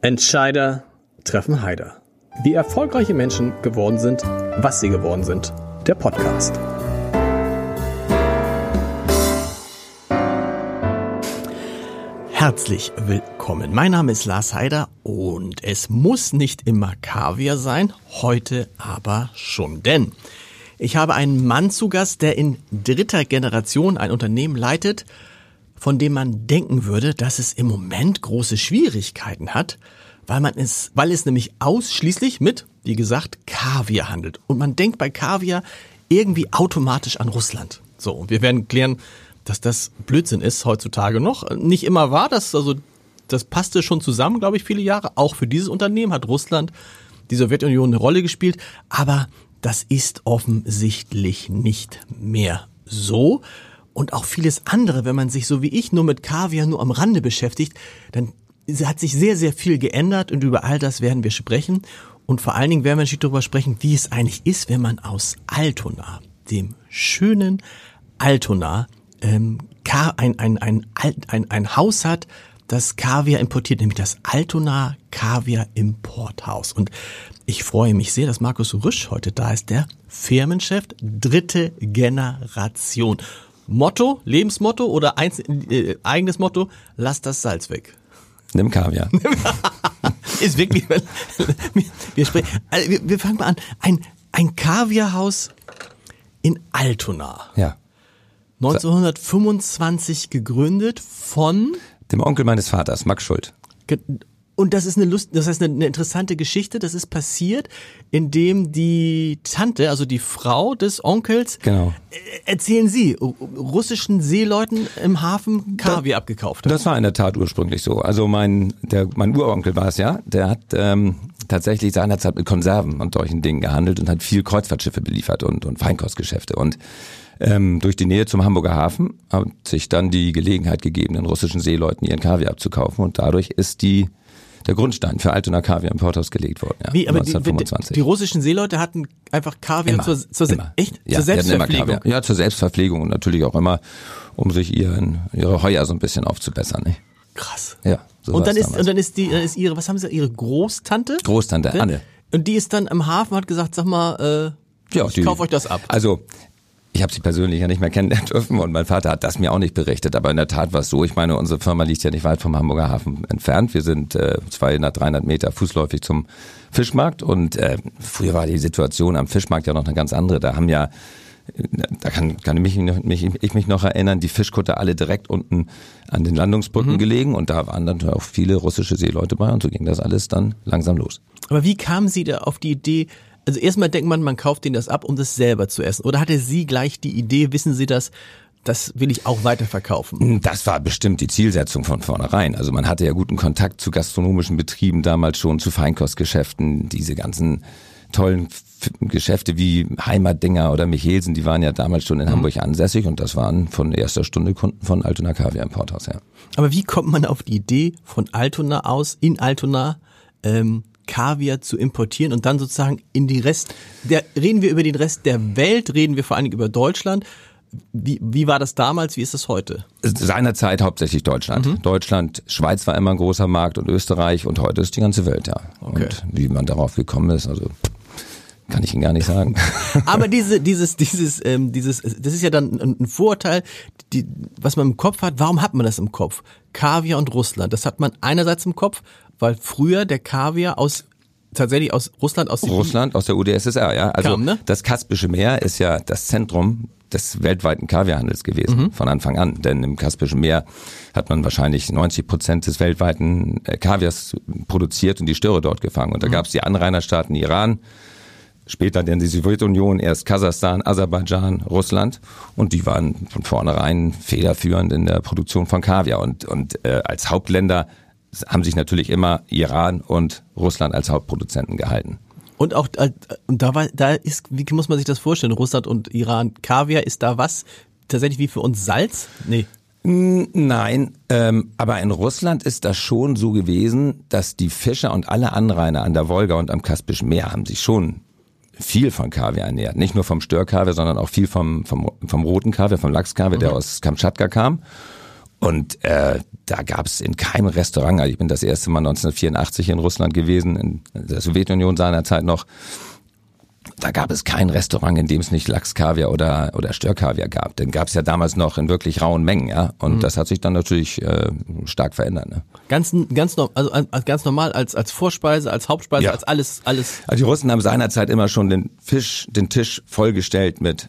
Entscheider treffen Heider. Wie erfolgreiche Menschen geworden sind, was sie geworden sind. Der Podcast. Herzlich willkommen. Mein Name ist Lars Heider und es muss nicht immer Kaviar sein, heute aber schon. Denn ich habe einen Mann zu Gast, der in dritter Generation ein Unternehmen leitet, von dem man denken würde, dass es im Moment große Schwierigkeiten hat, weil man es, weil es nämlich ausschließlich mit, wie gesagt, Kaviar handelt. Und man denkt bei Kaviar irgendwie automatisch an Russland. So, und wir werden klären, dass das Blödsinn ist heutzutage noch. Nicht immer war das, also das passte schon zusammen, glaube ich, viele Jahre. Auch für dieses Unternehmen hat Russland, die Sowjetunion eine Rolle gespielt. Aber das ist offensichtlich nicht mehr so. Und auch vieles andere, wenn man sich so wie ich nur mit Kaviar nur am Rande beschäftigt, dann hat sich sehr, sehr viel geändert und über all das werden wir sprechen. Und vor allen Dingen werden wir darüber sprechen, wie es eigentlich ist, wenn man aus Altona, dem schönen Altona, ähm, ein, ein, ein, ein, ein Haus hat, das Kaviar importiert, nämlich das Altona Kaviar Importhaus. Und ich freue mich sehr, dass Markus Rüsch heute da ist, der Firmenchef dritte Generation. Motto, Lebensmotto oder eins, äh, eigenes Motto, lass das Salz weg. Nimm Kaviar. ist wirklich, wir, sprechen, also wir, wir fangen mal an. Ein, ein Kaviarhaus in Altona. Ja. 1925 gegründet von dem Onkel meines Vaters, Max Schuld. Und das ist eine Lust, das heißt eine, eine interessante Geschichte. Das ist passiert, indem die Tante, also die Frau des Onkels, genau. Äh, erzählen Sie, russischen Seeleuten im Hafen Kaviar das, abgekauft hat. Das war in der Tat ursprünglich so. Also mein, der, mein Uronkel war es ja, der hat ähm, tatsächlich seinerzeit mit Konserven und solchen Dingen gehandelt und hat viel Kreuzfahrtschiffe beliefert und, und Feinkostgeschäfte. Und ähm, durch die Nähe zum Hamburger Hafen hat sich dann die Gelegenheit gegeben, den russischen Seeleuten ihren Kaviar abzukaufen und dadurch ist die der Grundstein für Altona Kaviar im Porthaus gelegt worden. Ja, Wie, aber 1925. Die, die, russischen Seeleute hatten einfach Kaviar immer, zur, zur immer. echt ja, zur Selbstverpflegung. Ja, zur Selbstverpflegung und natürlich auch immer, um sich ihren ihre Heuer so ein bisschen aufzubessern. Nicht? Krass. Ja. So und dann ist damals. und dann ist die dann ist ihre was haben sie ihre Großtante? Großtante Anne. Und die ist dann am Hafen hat gesagt, sag mal, äh, ja, ich kauf euch das ab. Also ich habe sie persönlich ja nicht mehr kennenlernen dürfen und mein Vater hat das mir auch nicht berichtet, aber in der Tat war es so. Ich meine, unsere Firma liegt ja nicht weit vom Hamburger Hafen entfernt. Wir sind äh, 200, 300 Meter fußläufig zum Fischmarkt und äh, früher war die Situation am Fischmarkt ja noch eine ganz andere. Da haben ja da kann, kann ich, mich, mich, ich mich noch erinnern, die Fischkutter alle direkt unten an den Landungsbrücken mhm. gelegen und da waren dann auch viele russische Seeleute bei und so ging das alles dann langsam los. Aber wie kamen Sie da auf die Idee, also erstmal denkt man, man kauft denen das ab, um das selber zu essen. Oder hatte sie gleich die Idee, wissen Sie das, das will ich auch weiterverkaufen. Das war bestimmt die Zielsetzung von vornherein. Also man hatte ja guten Kontakt zu gastronomischen Betrieben damals schon, zu Feinkostgeschäften, diese ganzen tollen Geschäfte wie Heimatdinger oder Michelsen, die waren ja damals schon in mhm. Hamburg ansässig und das waren von erster Stunde Kunden von Altona Kaviar im Porthaus her. Aber wie kommt man auf die Idee, von Altona aus, in Altona, ähm, Kaviar zu importieren und dann sozusagen in die Rest, der, reden wir über den Rest der Welt, reden wir vor allen Dingen über Deutschland. Wie, wie war das damals, wie ist es heute? Seinerzeit hauptsächlich Deutschland. Mhm. Deutschland, Schweiz war immer ein großer Markt und Österreich und heute ist die ganze Welt, ja. Okay. Und wie man darauf gekommen ist, also kann ich Ihnen gar nicht sagen. Aber diese, dieses, dieses, ähm, dieses, das ist ja dann ein Vorurteil, die, was man im Kopf hat. Warum hat man das im Kopf? Kaviar und Russland. Das hat man einerseits im Kopf, weil früher der Kaviar aus tatsächlich aus Russland aus Russland aus der UdSSR, ja. Also kam, ne? das Kaspische Meer ist ja das Zentrum des weltweiten Kaviarhandels gewesen mhm. von Anfang an, denn im Kaspischen Meer hat man wahrscheinlich 90 Prozent des weltweiten äh, Kaviars produziert und die Störe dort gefangen. Und da mhm. gab es die Anrainerstaaten Iran, später dann die Sowjetunion, erst Kasachstan, Aserbaidschan, Russland und die waren von vornherein federführend in der Produktion von Kaviar und, und äh, als Hauptländer haben sich natürlich immer Iran und Russland als Hauptproduzenten gehalten. Und auch äh, und da war da ist wie muss man sich das vorstellen? Russland und Iran Kaviar ist da was tatsächlich wie für uns Salz? Nee. Nein, ähm, aber in Russland ist das schon so gewesen, dass die Fischer und alle Anrainer an der Wolga und am Kaspischen Meer haben sich schon viel von Kaviar ernährt. Nicht nur vom Störkaviar, sondern auch viel vom, vom, vom roten Kaviar, vom Lachskaviar, mhm. der aus Kamtschatka kam. Und äh, da gab es in keinem Restaurant, also ich bin das erste Mal 1984 in Russland gewesen, in der Sowjetunion seinerzeit noch, da gab es kein Restaurant, in dem es nicht Lachskaviar oder, oder Störkaviar gab. Den gab es ja damals noch in wirklich rauen Mengen, ja. Und mhm. das hat sich dann natürlich äh, stark verändert. Ne? Ganz, ganz, also ganz normal als, als Vorspeise, als Hauptspeise, ja. als alles, alles. Also die Russen haben seinerzeit immer schon den Fisch, den Tisch vollgestellt mit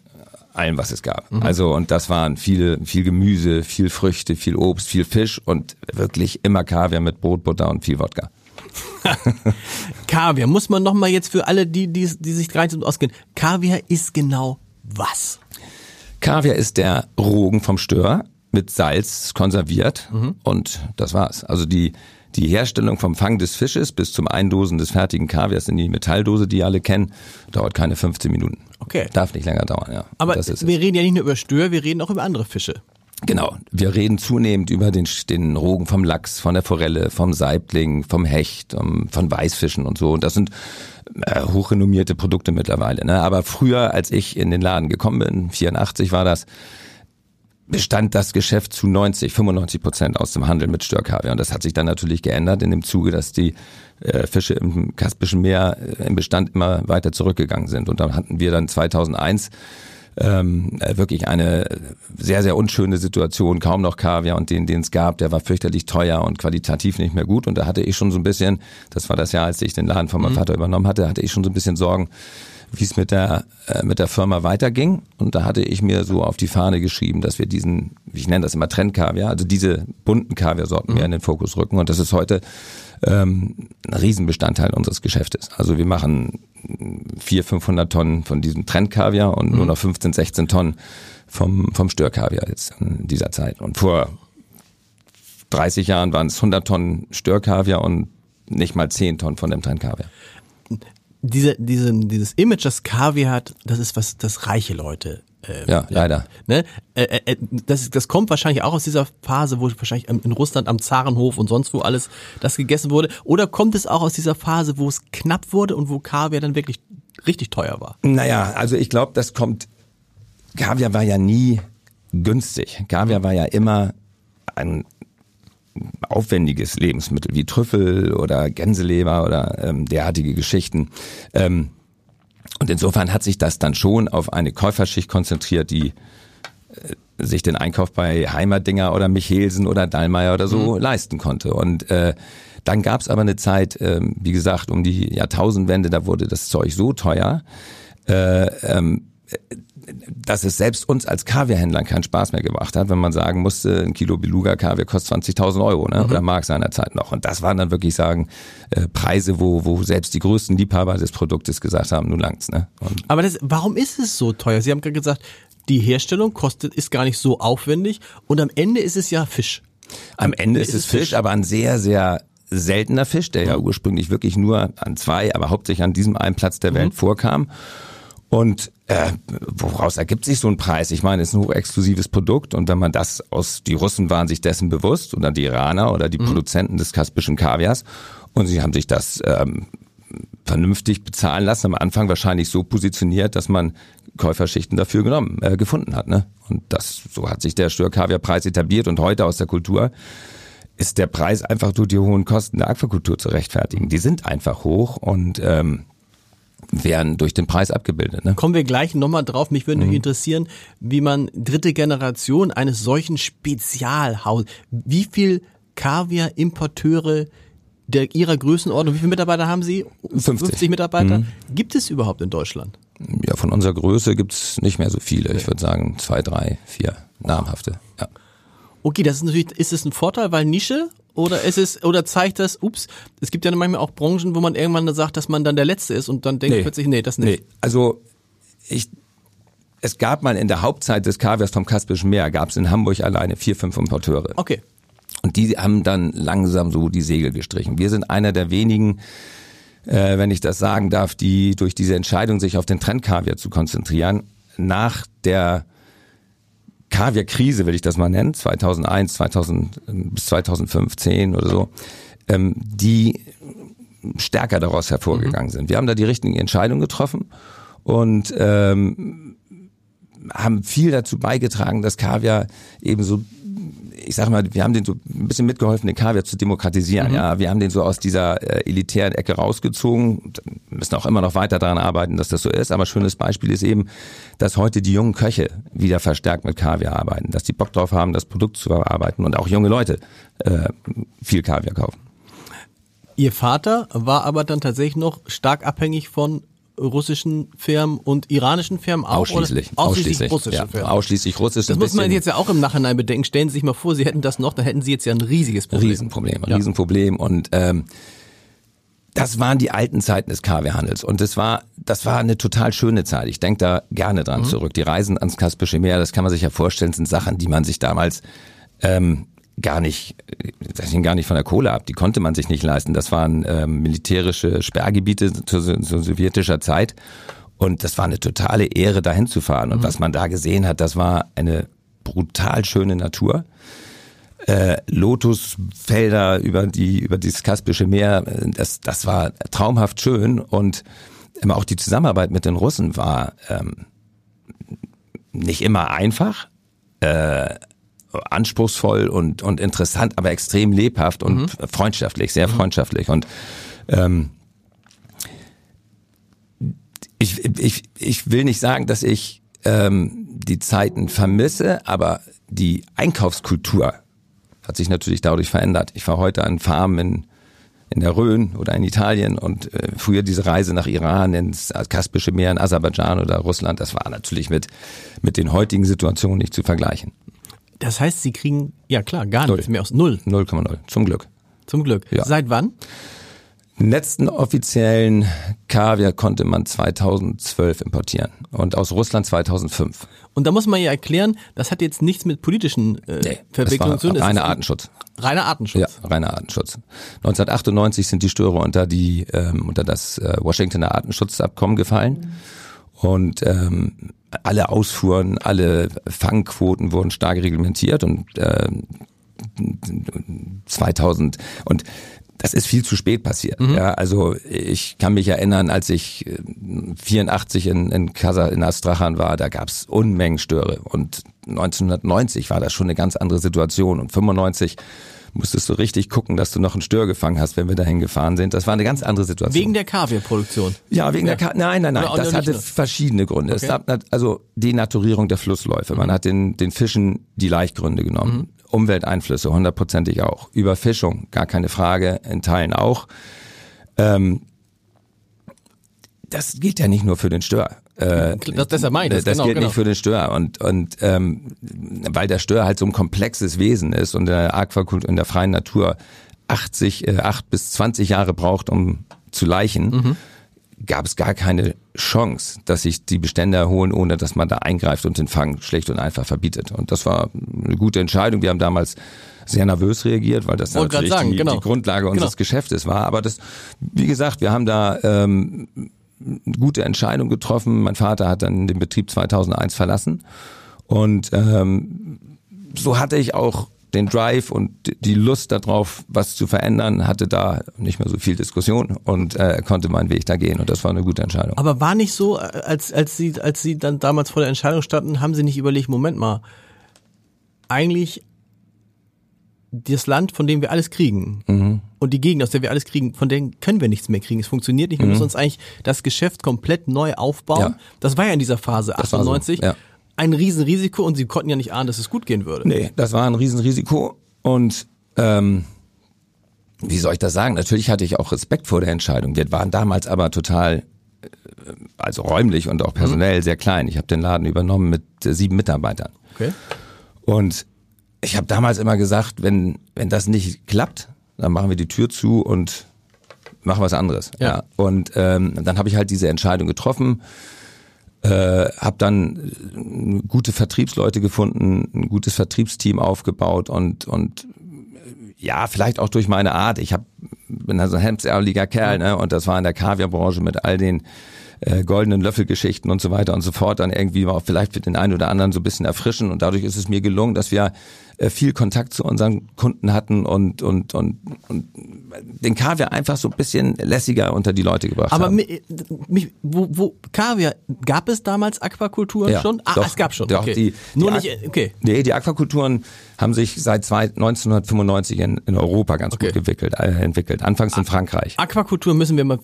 allem, was es gab. Mhm. Also und das waren viel, viel Gemüse, viel Früchte, viel Obst, viel Fisch und wirklich immer Kaviar mit Brot, Butter und viel Wodka. Kaviar muss man noch mal jetzt für alle, die, die, die sich gar nicht auskennen. Kaviar ist genau was? Kaviar ist der Rogen vom Stör mit Salz konserviert mhm. und das war's. Also die die Herstellung vom Fang des Fisches bis zum Eindosen des fertigen Kaviars in die Metalldose, die alle kennen, dauert keine 15 Minuten. Okay. Darf nicht länger dauern, ja. Aber wir reden ja nicht nur über Stör, wir reden auch über andere Fische. Genau. Wir reden zunehmend über den, den Rogen vom Lachs, von der Forelle, vom Saibling, vom Hecht, von Weißfischen und so. Und das sind äh, hochrenommierte Produkte mittlerweile. Ne? Aber früher, als ich in den Laden gekommen bin, 84 war das, bestand das Geschäft zu 90, 95 Prozent aus dem Handel mit Störkaviar. Und das hat sich dann natürlich geändert in dem Zuge, dass die äh, Fische im Kaspischen Meer äh, im Bestand immer weiter zurückgegangen sind. Und dann hatten wir dann 2001 ähm, äh, wirklich eine sehr, sehr unschöne Situation, kaum noch Kaviar und den, den es gab, der war fürchterlich teuer und qualitativ nicht mehr gut. Und da hatte ich schon so ein bisschen, das war das Jahr, als ich den Laden von meinem mhm. Vater übernommen hatte, hatte ich schon so ein bisschen Sorgen, wie es mit der äh, mit der Firma weiterging und da hatte ich mir so auf die Fahne geschrieben, dass wir diesen, ich nenne das immer Trendkaviar, also diese bunten Kaviarsorten mhm. mehr in den Fokus rücken und das ist heute ähm, ein Riesenbestandteil unseres Geschäftes. Also wir machen 400, 500 Tonnen von diesem Trendkaviar und mhm. nur noch 15, 16 Tonnen vom vom Störkaviar jetzt in dieser Zeit und vor 30 Jahren waren es 100 Tonnen Störkaviar und nicht mal 10 Tonnen von dem Trendkaviar diese, diese, dieses Image, das Kaviar hat, das ist was, das reiche Leute. Äh, ja, leider. Ne? Äh, äh, äh, das, das kommt wahrscheinlich auch aus dieser Phase, wo wahrscheinlich in Russland am Zarenhof und sonst wo alles das gegessen wurde. Oder kommt es auch aus dieser Phase, wo es knapp wurde und wo Kaviar dann wirklich richtig teuer war? Naja, also ich glaube, das kommt. Kaviar war ja nie günstig. Kaviar war ja immer ein aufwendiges Lebensmittel wie Trüffel oder Gänseleber oder ähm, derartige Geschichten. Ähm, und insofern hat sich das dann schon auf eine Käuferschicht konzentriert, die äh, sich den Einkauf bei Heimerdinger oder Michelsen oder Dallmayr oder so mhm. leisten konnte. Und äh, dann gab es aber eine Zeit, äh, wie gesagt, um die Jahrtausendwende, da wurde das Zeug so teuer, äh, ähm, dass es selbst uns als Kaviarhändlern keinen Spaß mehr gemacht hat, wenn man sagen musste, ein Kilo Beluga Kaviar kostet 20.000 Euro, ne? Mhm. oder mag seinerzeit noch. Und das waren dann wirklich sagen äh, Preise, wo, wo selbst die größten Liebhaber des Produktes gesagt haben, nun langt's. Ne? Und Aber das, warum ist es so teuer? Sie haben gerade gesagt, die Herstellung kostet, ist gar nicht so aufwendig und am Ende ist es ja Fisch. Am, am Ende ist es Fisch, Fisch, aber ein sehr, sehr seltener Fisch, der ja mhm. ursprünglich wirklich nur an zwei, aber hauptsächlich an diesem einen Platz der Welt mhm. vorkam. Und äh, woraus ergibt sich so ein Preis? Ich meine, es ist ein hochexklusives Produkt und wenn man das aus, die Russen waren sich dessen bewusst oder die Iraner oder die mhm. Produzenten des kaspischen Kaviars und sie haben sich das ähm, vernünftig bezahlen lassen, am Anfang wahrscheinlich so positioniert, dass man Käuferschichten dafür genommen, äh, gefunden hat. Ne? Und das, so hat sich der Störkaviarpreis etabliert und heute aus der Kultur ist der Preis einfach durch die hohen Kosten der Aquakultur zu rechtfertigen. Die sind einfach hoch und ähm, werden durch den Preis abgebildet. Ne? Kommen wir gleich nochmal drauf. Mich würde mhm. interessieren, wie man dritte Generation eines solchen Spezialhaus, wie viel Kaviar-Importeure der ihrer Größenordnung, wie viele Mitarbeiter haben Sie? 50, 50 Mitarbeiter. Mhm. Gibt es überhaupt in Deutschland? Ja, von unserer Größe gibt's nicht mehr so viele. Ich würde sagen zwei, drei, vier namhafte. Ja. Okay, das ist natürlich, ist es ein Vorteil, weil Nische oder ist es, oder zeigt das, ups, es gibt ja manchmal auch Branchen, wo man irgendwann sagt, dass man dann der Letzte ist und dann denkt nee. plötzlich, nee, das nicht. Nee, also ich, es gab mal in der Hauptzeit des Kaviars vom Kaspischen Meer, gab es in Hamburg alleine vier, fünf Importeure. Okay. Und die haben dann langsam so die Segel gestrichen. Wir sind einer der wenigen, äh, wenn ich das sagen darf, die durch diese Entscheidung, sich auf den Trendkaviar zu konzentrieren, nach der Kaviar-Krise, will ich das mal nennen, 2001, 2000 bis 2015 oder so, ähm, die stärker daraus hervorgegangen mhm. sind. Wir haben da die richtigen Entscheidungen getroffen und ähm, haben viel dazu beigetragen, dass Kaviar eben so ich sag mal, wir haben den so ein bisschen mitgeholfen, den Kaviar zu demokratisieren. Mhm. Ja, wir haben den so aus dieser äh, elitären Ecke rausgezogen. müssen auch immer noch weiter daran arbeiten, dass das so ist. Aber schönes Beispiel ist eben, dass heute die jungen Köche wieder verstärkt mit Kaviar arbeiten, dass die Bock drauf haben, das Produkt zu verarbeiten und auch junge Leute äh, viel Kaviar kaufen. Ihr Vater war aber dann tatsächlich noch stark abhängig von russischen Firmen und iranischen Firmen auch? Ausschließlich. Ausschließlich, ausschließlich russische ja, Firmen. Ausschließlich russisch. Das muss man jetzt ja auch im Nachhinein bedenken. Stellen Sie sich mal vor, Sie hätten das noch, dann hätten Sie jetzt ja ein riesiges Problem. Riesenproblem, ein ja. Riesenproblem. Und ähm, das waren die alten Zeiten des Kaviarhandels und das war das war eine total schöne Zeit. Ich denke da gerne dran mhm. zurück. Die Reisen ans Kaspische Meer, das kann man sich ja vorstellen, sind Sachen, die man sich damals ähm, gar nicht, das hing gar nicht von der Kohle ab, die konnte man sich nicht leisten. Das waren ähm, militärische Sperrgebiete zu, zu sowjetischer Zeit und das war eine totale Ehre, dahin zu fahren. Und mhm. was man da gesehen hat, das war eine brutal schöne Natur. Äh, Lotusfelder über die über dieses Kaspische Meer, das das war traumhaft schön und immer auch die Zusammenarbeit mit den Russen war ähm, nicht immer einfach. Äh, anspruchsvoll und, und interessant, aber extrem lebhaft und mhm. freundschaftlich, sehr mhm. freundschaftlich. Und ähm, ich, ich, ich will nicht sagen, dass ich ähm, die Zeiten vermisse, aber die Einkaufskultur hat sich natürlich dadurch verändert. Ich war heute an Farmen in, in der Rhön oder in Italien und äh, früher diese Reise nach Iran, ins Kaspische Meer, in Aserbaidschan oder Russland, das war natürlich mit, mit den heutigen Situationen nicht zu vergleichen. Das heißt, Sie kriegen, ja klar, gar nichts mehr aus Null. 0,0. Zum Glück. Zum Glück. Ja. Seit wann? letzten offiziellen Kaviar konnte man 2012 importieren und aus Russland 2005. Und da muss man ja erklären, das hat jetzt nichts mit politischen äh, nee, Verwicklungen zu tun. Reiner Artenschutz. Reiner Artenschutz. Ja, reiner Artenschutz. 1998 sind die Störe unter die ähm, unter das äh, Washingtoner Artenschutzabkommen gefallen. Und ähm, alle Ausfuhren, alle Fangquoten wurden stark reglementiert und äh, 2000 und das ist viel zu spät passiert. Mhm. Ja, also ich kann mich erinnern, als ich 84 äh, in, in Kasa in Astrachan war, da gab es Unmengen Störe und 1990 war das schon eine ganz andere Situation und 95 musstest du richtig gucken, dass du noch einen Stör gefangen hast, wenn wir dahin gefahren sind. Das war eine ganz andere Situation. Wegen der Kaviarproduktion? Ja, wegen ja. der Kaviar. Nein, nein, nein. Das hatte verschiedene Gründe. Okay. Es gab also Denaturierung der Flussläufe. Man hat den, den Fischen die Laichgründe genommen. Mhm. Umwelteinflüsse, hundertprozentig auch. Überfischung, gar keine Frage, in Teilen auch. Ähm, das gilt ja nicht nur für den Stör. Äh, das, deshalb meine ich das. Das genau, gilt genau. nicht für den Stör. Und, und ähm, weil der Stör halt so ein komplexes Wesen ist und der Aquakultur, in der freien Natur 80, äh, 8 bis 20 Jahre braucht, um zu leichen, mhm. gab es gar keine Chance, dass sich die Bestände erholen, ohne dass man da eingreift und den Fang schlecht und einfach verbietet. Und das war eine gute Entscheidung. Wir haben damals sehr nervös reagiert, weil das Wollt natürlich sagen, die, genau. die Grundlage unseres genau. Geschäftes war. Aber das, wie gesagt, wir haben da ähm, gute Entscheidung getroffen. Mein Vater hat dann den Betrieb 2001 verlassen und ähm, so hatte ich auch den Drive und die Lust darauf, was zu verändern, hatte da nicht mehr so viel Diskussion und äh, konnte meinen Weg da gehen und das war eine gute Entscheidung. Aber war nicht so, als als Sie als Sie dann damals vor der Entscheidung standen, haben Sie nicht überlegt, Moment mal, eigentlich das Land, von dem wir alles kriegen mhm. und die Gegend, aus der wir alles kriegen, von denen können wir nichts mehr kriegen. Es funktioniert nicht. Wir mhm. müssen uns eigentlich das Geschäft komplett neu aufbauen. Ja. Das war ja in dieser Phase das 98 so, ja. ein Riesenrisiko und sie konnten ja nicht ahnen, dass es gut gehen würde. Nee, das war ein Riesenrisiko und ähm, wie soll ich das sagen? Natürlich hatte ich auch Respekt vor der Entscheidung. Wir waren damals aber total äh, also räumlich und auch personell mhm. sehr klein. Ich habe den Laden übernommen mit äh, sieben Mitarbeitern. Okay. Und ich habe damals immer gesagt, wenn, wenn das nicht klappt, dann machen wir die Tür zu und machen was anderes. Ja. ja. Und ähm, dann habe ich halt diese Entscheidung getroffen, äh, habe dann äh, gute Vertriebsleute gefunden, ein gutes Vertriebsteam aufgebaut und und ja, vielleicht auch durch meine Art. Ich habe bin also ein hemdsärmeliger Kerl, ne? Und das war in der Kaviarbranche mit all den äh, goldenen Löffelgeschichten und so weiter und so fort dann irgendwie auch vielleicht für den einen oder anderen so ein bisschen erfrischen und dadurch ist es mir gelungen, dass wir äh, viel Kontakt zu unseren Kunden hatten und, und, und, und den Kaviar einfach so ein bisschen lässiger unter die Leute gebracht Aber haben. mich, mich, wo, wo Kaviar, gab es damals Aquakulturen Ja, schon? Ah, doch, es gab schon. doch, okay. die- Nur die nicht, okay. Nee, die Aquakulturen haben sich seit zwei, 1995 in, in Europa ganz Okay. gut entwickelt, äh, entwickelt. Anfangs in Frankreich. Aquakultur müssen wir mal,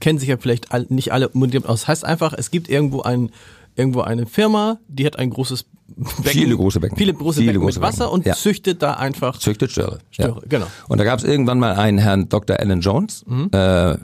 kennen sich ja vielleicht nicht alle aus. Heißt einfach, es gibt irgendwo ein, irgendwo eine Firma, die hat ein großes Becken. Viele große Becken. Viele große Viele Becken große mit Wasser Becken. und Ja. züchtet da einfach. Züchtet Störe. Störe, genau. Und da gab es irgendwann mal einen Herrn Dr. Alan Jones, Mhm. äh,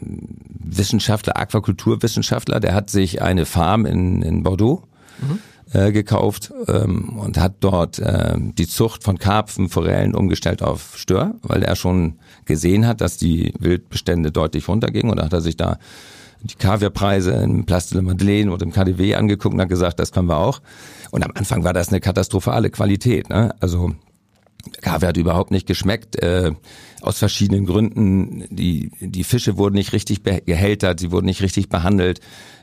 Wissenschaftler, Aquakulturwissenschaftler, der hat sich eine Farm in, in Bordeaux Mhm. äh, gekauft ähm, und hat dort äh, die Zucht von Karpfen, Forellen umgestellt auf Stör, weil er schon gesehen hat, dass die Wildbestände deutlich runtergingen und da hat er sich da die Kaviarpreise im Place de Madeleine oder im KDW angeguckt und hat gesagt, das können wir auch. Und am Anfang war das eine katastrophale Qualität. Ne? Also Kaviar hat überhaupt nicht geschmeckt, äh, aus verschiedenen Gründen. Die, die Fische wurden nicht richtig gehältert, sie wurden nicht richtig behandelt.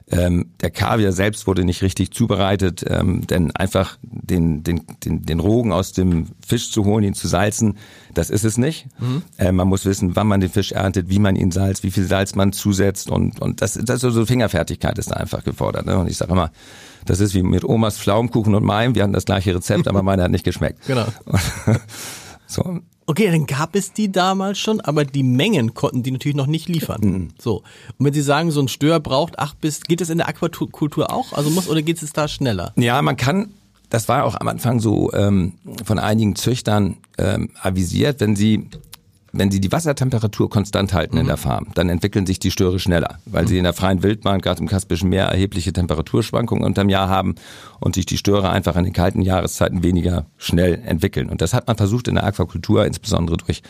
Ähm, der Kaviar selbst wurde nicht richtig zubereitet, ähm, denn einfach den, den, den, den Rogen aus dem Fisch zu holen, ihn zu salzen, das ist es nicht. Äh, man muss wissen, wann man den Fisch erntet, wie man ihn salzt, wie viel Salz man zusetzt und, und das, das ist so Fingerfertigkeit ist da einfach gefordert. Ne? Und ich sage immer, das ist wie mit Omas Pflaumenkuchen und meinem, wir hatten das gleiche Rezept, aber meiner hat nicht geschmeckt. Genau. So, Okay, dann gab es die damals schon, aber die Mengen konnten die natürlich noch nicht liefern. Mhm. So. Und wenn Sie sagen, so ein Stör braucht acht bis, geht es in der Aquakultur auch? Also muss, oder geht es da schneller? Ja, man kann, das war auch am Anfang so ähm, von einigen Züchtern ähm, avisiert, wenn sie wenn sie die Wassertemperatur konstant halten in der Farm, dann entwickeln sich die Störe schneller, weil sie in der freien Wildbahn, gerade im Kaspischen Meer, erhebliche Temperaturschwankungen unterm Jahr haben und sich die Störe einfach in den kalten Jahreszeiten weniger schnell entwickeln. Und das hat man versucht in der Aquakultur, insbesondere durch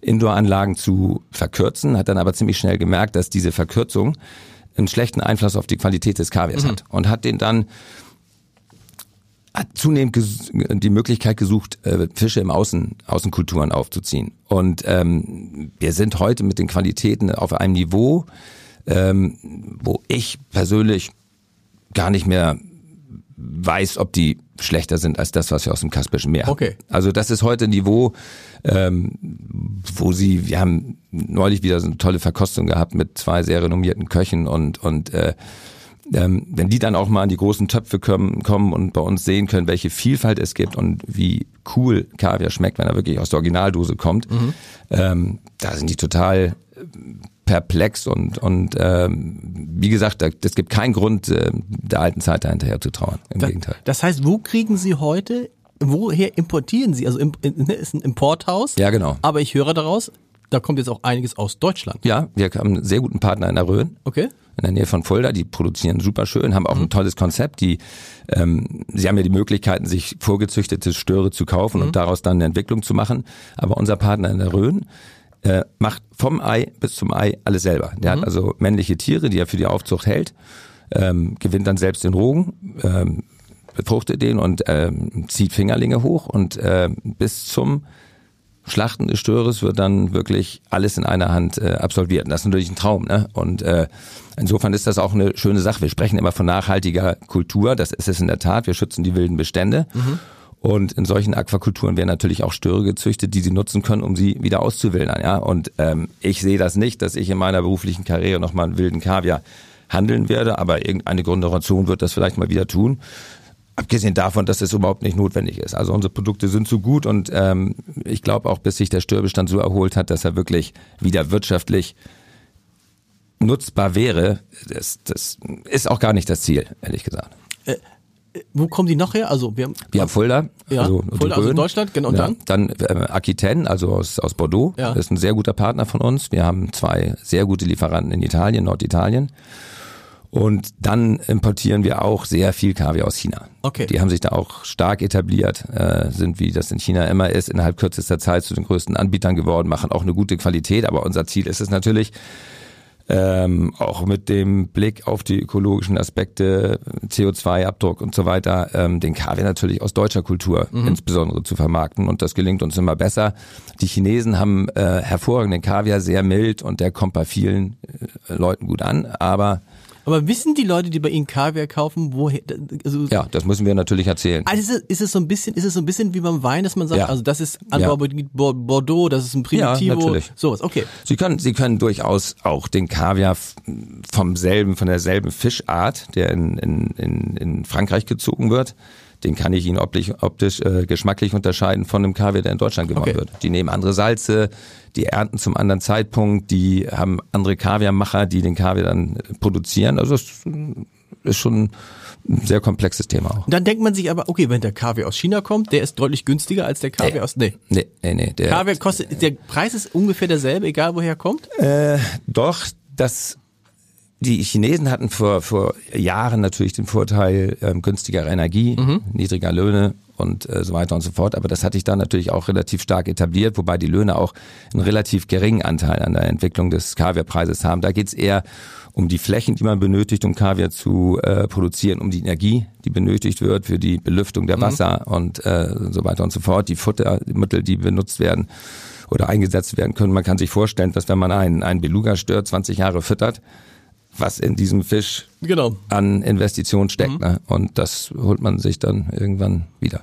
Indoor-Anlagen zu verkürzen, hat dann aber ziemlich schnell gemerkt, dass diese Verkürzung einen schlechten Einfluss auf die Qualität des Kaviars hat und hat den dann hat zunehmend die Möglichkeit gesucht, äh, Fische im Außen, Außenkulturen aufzuziehen. Und ähm, wir sind heute mit den Qualitäten auf einem Niveau, ähm, wo ich persönlich gar nicht mehr weiß, ob die schlechter sind als das, was wir aus dem Kaspischen Meer haben. Okay. Also das ist heute ein Niveau, ähm, wo sie, wir haben neulich wieder so eine tolle Verkostung gehabt mit zwei sehr renommierten Köchen und und äh, ähm, wenn die dann auch mal in die großen Töpfe kommen, kommen und bei uns sehen können, welche Vielfalt es gibt und wie cool Kaviar schmeckt, wenn er wirklich aus der Originaldose kommt, ähm, da sind die total äh, perplex und und ähm, wie gesagt, es gibt keinen Grund, äh, der alten Zeit da hinterher zu trauern. Im Gegenteil. Das heißt, wo kriegen Sie heute, woher importieren Sie? Also ne, ist ein Importhaus. Ja, genau. Aber ich höre daraus, da kommt jetzt auch einiges aus Deutschland. Ja, wir haben einen sehr guten Partner in der Rhön. Okay. in der Nähe von Fulda, die produzieren super schön, haben auch ein tolles Konzept. Die, ähm, sie haben ja die Möglichkeiten, sich vorgezüchtete Störe zu kaufen und daraus dann eine Entwicklung zu machen. Aber unser Partner in der Rhön äh, macht vom Ei bis zum Ei alles selber. Der hat also männliche Tiere, die er für die Aufzucht hält, ähm, gewinnt dann selbst den Rogen, ähm, befruchtet den und ähm, zieht Fingerlinge hoch und äh, bis zum Schlachten des Störes wird dann wirklich alles in einer Hand äh, absolviert. Und das ist natürlich ein Traum. Ne? Und äh, insofern ist das auch eine schöne Sache. Wir sprechen immer von nachhaltiger Kultur. Das ist es in der Tat. Wir schützen die wilden Bestände. Und in solchen Aquakulturen werden natürlich auch Störe gezüchtet, die sie nutzen können, um sie wieder auszuwildern. Ja? Und ähm, ich sehe das nicht, dass ich in meiner beruflichen Karriere nochmal einen wilden Kaviar handeln werde, aber irgendeine Generation wird das vielleicht mal wieder tun. Abgesehen davon, dass es überhaupt nicht notwendig ist. Also unsere Produkte sind so gut und ähm, ich glaube auch, bis sich der Störbestand so erholt hat, dass er wirklich wieder wirtschaftlich nutzbar wäre, das, das ist auch gar nicht das Ziel, ehrlich gesagt. Wo kommen die noch her? Also wir haben, Wir haben Fulda, Ja, also, Fulda, also. Deutschland, genau, und ja, dann? Dann äh, Aquitaine, also aus, aus Bordeaux. Ja. Das ist ein sehr guter Partner von uns. Wir haben zwei sehr gute Lieferanten in Italien, Norditalien. Und dann importieren wir auch sehr viel Kaviar aus China. Okay. Die haben sich da auch stark etabliert, äh, sind, wie das in China immer ist, innerhalb kürzester Zeit zu den größten Anbietern geworden, machen auch eine gute Qualität. Aber unser Ziel ist es natürlich, ähm, auch mit dem Blick auf die ökologischen Aspekte, CO2-Abdruck und so weiter, ähm, den Kaviar natürlich aus deutscher Kultur mhm. insbesondere zu vermarkten. Und das gelingt uns immer besser. Die Chinesen haben äh, hervorragenden Kaviar, sehr mild und der kommt bei vielen äh, Leuten gut an. Aber aber wissen die Leute, die bei Ihnen Kaviar kaufen, woher? Also ja, das müssen wir natürlich erzählen. Also ist es, ist es so ein bisschen, ist es so ein bisschen wie beim Wein, dass man sagt, ja. also das ist Anbau ja. Bordeaux, das ist ein Primitivo, ja, natürlich. sowas. Okay. Sie können, Sie können durchaus auch den Kaviar vom selben, von derselben Fischart, der in, in, in, in Frankreich gezogen wird, den kann ich Ihnen optisch, optisch äh, geschmacklich unterscheiden von einem Kaviar, der in Deutschland gewonnen okay. wird. Die nehmen andere Salze, die ernten zum anderen Zeitpunkt, die haben andere Kaviarmacher, die den Kaviar dann produzieren. Also es ist schon ein sehr komplexes Thema auch. Dann denkt man sich aber, okay, wenn der Kaviar aus China kommt, der ist deutlich günstiger als der Kaviar nee. aus. Nee. Nee, nee, nee. Der Kaviar kostet, der Preis ist ungefähr derselbe, egal woher er kommt? Äh, doch, das die Chinesen hatten vor, vor Jahren natürlich den Vorteil ähm, günstigerer Energie, mhm. niedriger Löhne und äh, so weiter und so fort. Aber das hatte ich dann natürlich auch relativ stark etabliert, wobei die Löhne auch einen relativ geringen Anteil an der Entwicklung des Kaviarpreises haben. Da geht's eher um die Flächen, die man benötigt, um Kaviar zu äh, produzieren, um die Energie, die benötigt wird für die Belüftung der mhm. Wasser mhm. und äh, so weiter und so fort, die Futtermittel, die benutzt werden oder eingesetzt werden können. Man kann sich vorstellen, dass wenn man einen, einen Beluga stört, 20 Jahre füttert, was in diesem Fisch genau. an Investitionen steckt. Mhm. Ne? Und das holt man sich dann irgendwann wieder.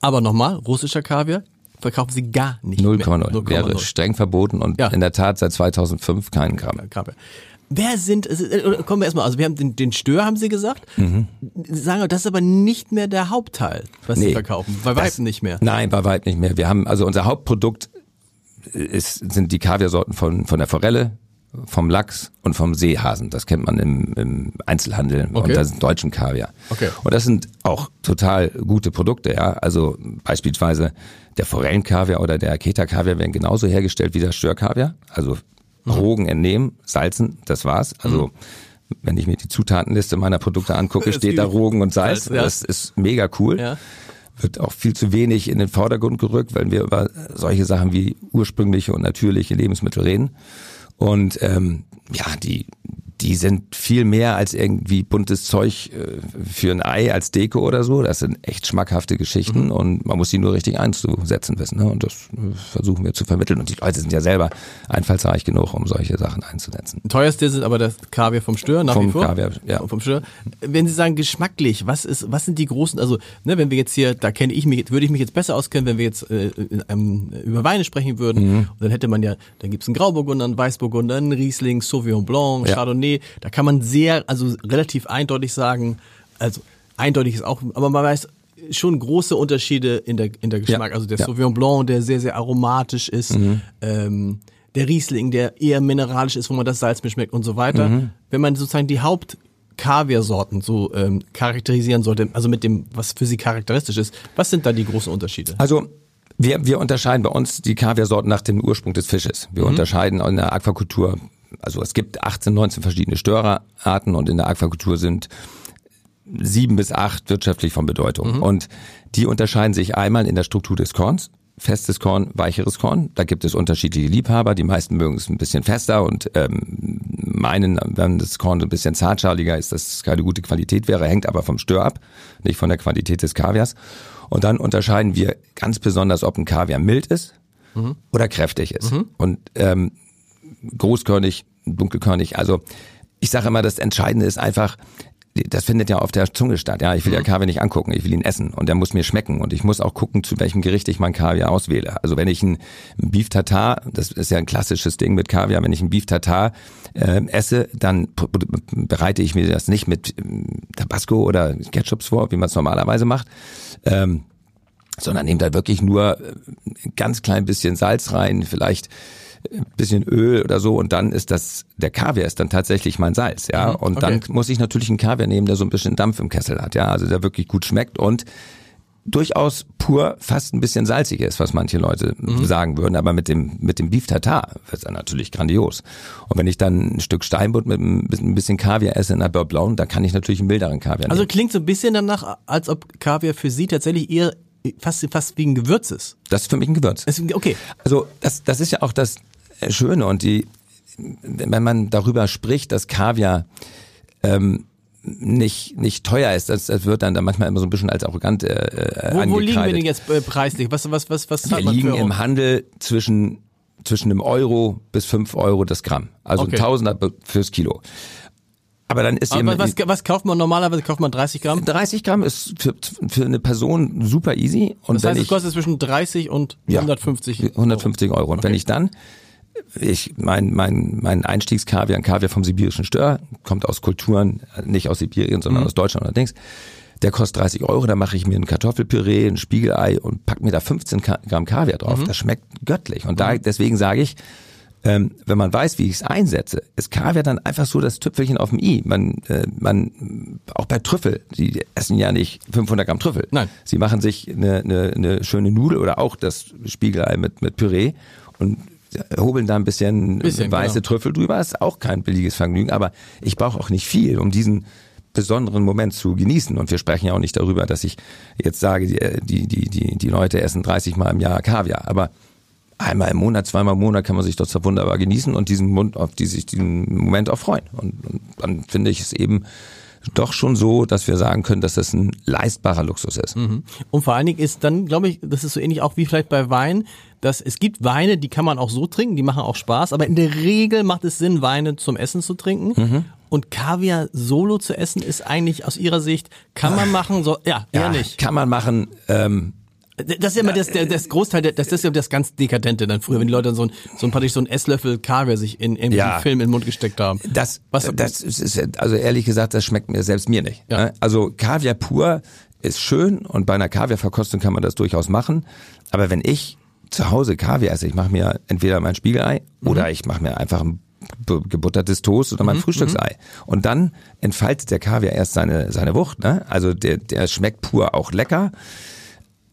Aber nochmal, russischer Kaviar verkaufen sie gar nicht 0,0. Wäre streng verboten und ja. in der Tat seit 2005 keinen Gramm. Kaviar. Wer sind, äh, kommen wir erstmal, also wir haben den, den Stör, haben Sie gesagt. Mhm. Sagen, das ist aber nicht mehr der Hauptteil, was nee, Sie verkaufen. Bei weitem nicht mehr. Nein, bei weitem nicht mehr. Wir haben, also unser Hauptprodukt ist, sind die Kaviarsorten von, von der Forelle, vom Lachs und vom Seehasen. Das kennt man im, im Einzelhandel okay. unter deutschen Kaviar. Okay. Und das sind auch total gute Produkte, ja. Also beispielsweise der Forellenkaviar oder der Aketa-Kaviar werden genauso hergestellt wie der Störkaviar. Also mhm. Rogen entnehmen, salzen, das war's. Also mhm. wenn ich mir die Zutatenliste meiner Produkte angucke, steht da Rogen und Salz. Salz ja. Das ist mega cool. Ja wird auch viel zu wenig in den Vordergrund gerückt, wenn wir über solche Sachen wie ursprüngliche und natürliche Lebensmittel reden. Und ähm, ja, die, die sind viel mehr als irgendwie buntes Zeug äh, für ein Ei als Deko oder so. Das sind echt schmackhafte Geschichten mhm. und man muss sie nur richtig einzusetzen wissen. Ne? Und das äh, versuchen wir zu vermitteln. Und die Leute sind ja selber einfallsreich genug, um solche Sachen einzusetzen. Teuerste sind aber das Kaviar vom Stör nach vom wie vor. Kaviar, ja. Vom Stör. Wenn Sie sagen geschmacklich, was ist, was sind die großen? Also, ne, wenn wir jetzt hier, da kenne ich mich, würde ich mich jetzt besser auskennen, wenn wir jetzt äh, ähm, über Weine sprechen würden. Mhm. Und dann hätte man ja, dann gibt's einen Grauburgunder, einen Weißburgunder, einen Riesling, Sauvignon Blanc, ja. Chardonnay Tournee, da kann man sehr, also relativ eindeutig sagen, also eindeutig ist auch, aber man weiß schon große Unterschiede in der, in der Geschmack. Ja, also der ja. Sauvignon Blanc, der sehr, sehr aromatisch ist, mhm. ähm, der Riesling, der eher mineralisch ist, wo man das Salz schmeckt und so weiter. Mhm. Wenn man sozusagen die Haupt Kaviarsorten so ähm, charakterisieren sollte, also mit dem, was für sie charakteristisch ist, was sind da die großen Unterschiede? Also wir, wir unterscheiden bei uns die Kaviarsorten nach dem Ursprung des Fisches. Wir mhm. unterscheiden in der Aquakultur also es gibt 18, 19 verschiedene Störerarten und in der Aquakultur sind sieben bis acht wirtschaftlich von Bedeutung. Mhm. Und die unterscheiden sich einmal in der Struktur des Korns. Festes Korn, weicheres Korn. Da gibt es unterschiedliche Liebhaber. Die meisten mögen es ein bisschen fester und ähm, meinen, wenn das Korn ein bisschen zartschaliger ist, dass es keine gute Qualität wäre, hängt aber vom Stör ab, nicht von der Qualität des Kaviars. Und dann unterscheiden wir ganz besonders, ob ein Kaviar mild ist mhm. oder kräftig ist. Mhm. Und ähm, großkörnig, dunkelkörnig. Also ich sage immer, das Entscheidende ist einfach, das findet ja auf der Zunge statt. Ja, ich will ja mhm. Kaviar nicht angucken, ich will ihn essen und der muss mir schmecken und ich muss auch gucken, zu welchem Gericht ich mein Kaviar auswähle. Also wenn ich ein Beef Tartar, das ist ja ein klassisches Ding mit Kaviar, wenn ich ein Beef Tartar äh, esse, dann bereite ich mir das nicht mit ähm, Tabasco oder Ketchups vor, wie man es normalerweise macht. Ähm, sondern nehme da wirklich nur äh, ein ganz klein bisschen Salz rein, vielleicht bisschen Öl oder so und dann ist das, der Kaviar ist dann tatsächlich mein Salz, ja. Mhm, und okay. dann muss ich natürlich einen Kaviar nehmen, der so ein bisschen Dampf im Kessel hat, ja, also der wirklich gut schmeckt und durchaus pur fast ein bisschen salzig ist, was manche Leute mhm. sagen würden, aber mit dem mit dem Beef Tartar wird es natürlich grandios. Und wenn ich dann ein Stück Steinbutt mit ein bisschen Kaviar esse in einer Beurre Blanc, dann kann ich natürlich einen milderen Kaviar also nehmen. Also klingt so ein bisschen danach, als ob Kaviar für Sie tatsächlich eher fast fast wie ein Gewürz ist. Das ist für mich ein Gewürz. Okay. Also das das ist ja auch das Schöne und die wenn man darüber spricht, dass Kaviar ähm, nicht nicht teuer ist, das, das wird dann, dann manchmal immer so ein bisschen als arrogant äh, äh wo, wo liegen wir denn jetzt äh, preislich? Was was was was Wir liegen im Handel zwischen zwischen einem Euro bis fünf Euro das Gramm, also okay. ein Tausender fürs Kilo. Aber dann ist Aber was, was kauft man normalerweise? Kauft man 30 Gramm? 30 Gramm ist für, für eine Person super easy. Und das heißt, es kostet zwischen 30 und 150 ja, 150 Euro. Und okay. wenn ich dann, ich, mein, mein, mein Einstiegskaviar, ein Kaviar vom sibirischen Stör, kommt aus Kulturen, nicht aus Sibirien, sondern mhm. aus Deutschland allerdings, der kostet 30 Euro, da mache ich mir ein Kartoffelpüree, ein Spiegelei und pack mir da 15 Gramm Kaviar drauf. Mhm. Das schmeckt göttlich. Und da, mhm. deswegen sage ich, ähm, wenn man weiß, wie ich es einsetze, ist Kaviar dann einfach so das Tüpfelchen auf dem i. Man, äh, man, auch bei Trüffel, sie essen ja nicht 500 Gramm Trüffel. Nein. Sie machen sich eine, eine, eine schöne Nudel oder auch das Spiegelei mit, mit Püree und hobeln da ein bisschen, bisschen weiße genau. Trüffel drüber. Ist auch kein billiges Vergnügen, aber ich brauche auch nicht viel, um diesen besonderen Moment zu genießen. Und wir sprechen ja auch nicht darüber, dass ich jetzt sage, die, die, die, die Leute essen 30 Mal im Jahr Kaviar. Aber einmal im Monat, zweimal im Monat kann man sich das wunderbar genießen und diesen Mund, auf die sich diesen Moment auch freuen. Und, und dann finde ich es eben doch schon so, dass wir sagen können, dass das ein leistbarer Luxus ist. Mhm. Und vor allen Dingen ist dann, glaube ich, das ist so ähnlich auch wie vielleicht bei Wein, dass es gibt Weine, die kann man auch so trinken, die machen auch Spaß, aber in der Regel macht es Sinn, Weine zum Essen zu trinken. Mhm. Und Kaviar solo zu essen ist eigentlich aus Ihrer Sicht, kann man machen, so, ja, eher ja, nicht. Kann man machen, ähm, das ist ja immer das, der, das Großteil, das, das ist ja das ganz Dekadente dann früher, wenn die Leute dann so ein, so ein praktisch so ein Esslöffel Kaviar sich in, in ja. Film in den Mund gesteckt haben. Das, Was, das ist, also ehrlich gesagt, das schmeckt mir selbst mir nicht. Ja. Ne? Also Kaviar pur ist schön und bei einer Kaviarverkostung kann man das durchaus machen. Aber wenn ich zu Hause Kaviar esse, ich mache mir entweder mein Spiegelei mhm. oder ich mache mir einfach ein gebuttertes Toast oder mein mhm, Frühstücksei. Mhm. Und dann entfaltet der Kaviar erst seine, seine Wucht. Ne? Also der, der schmeckt pur auch lecker.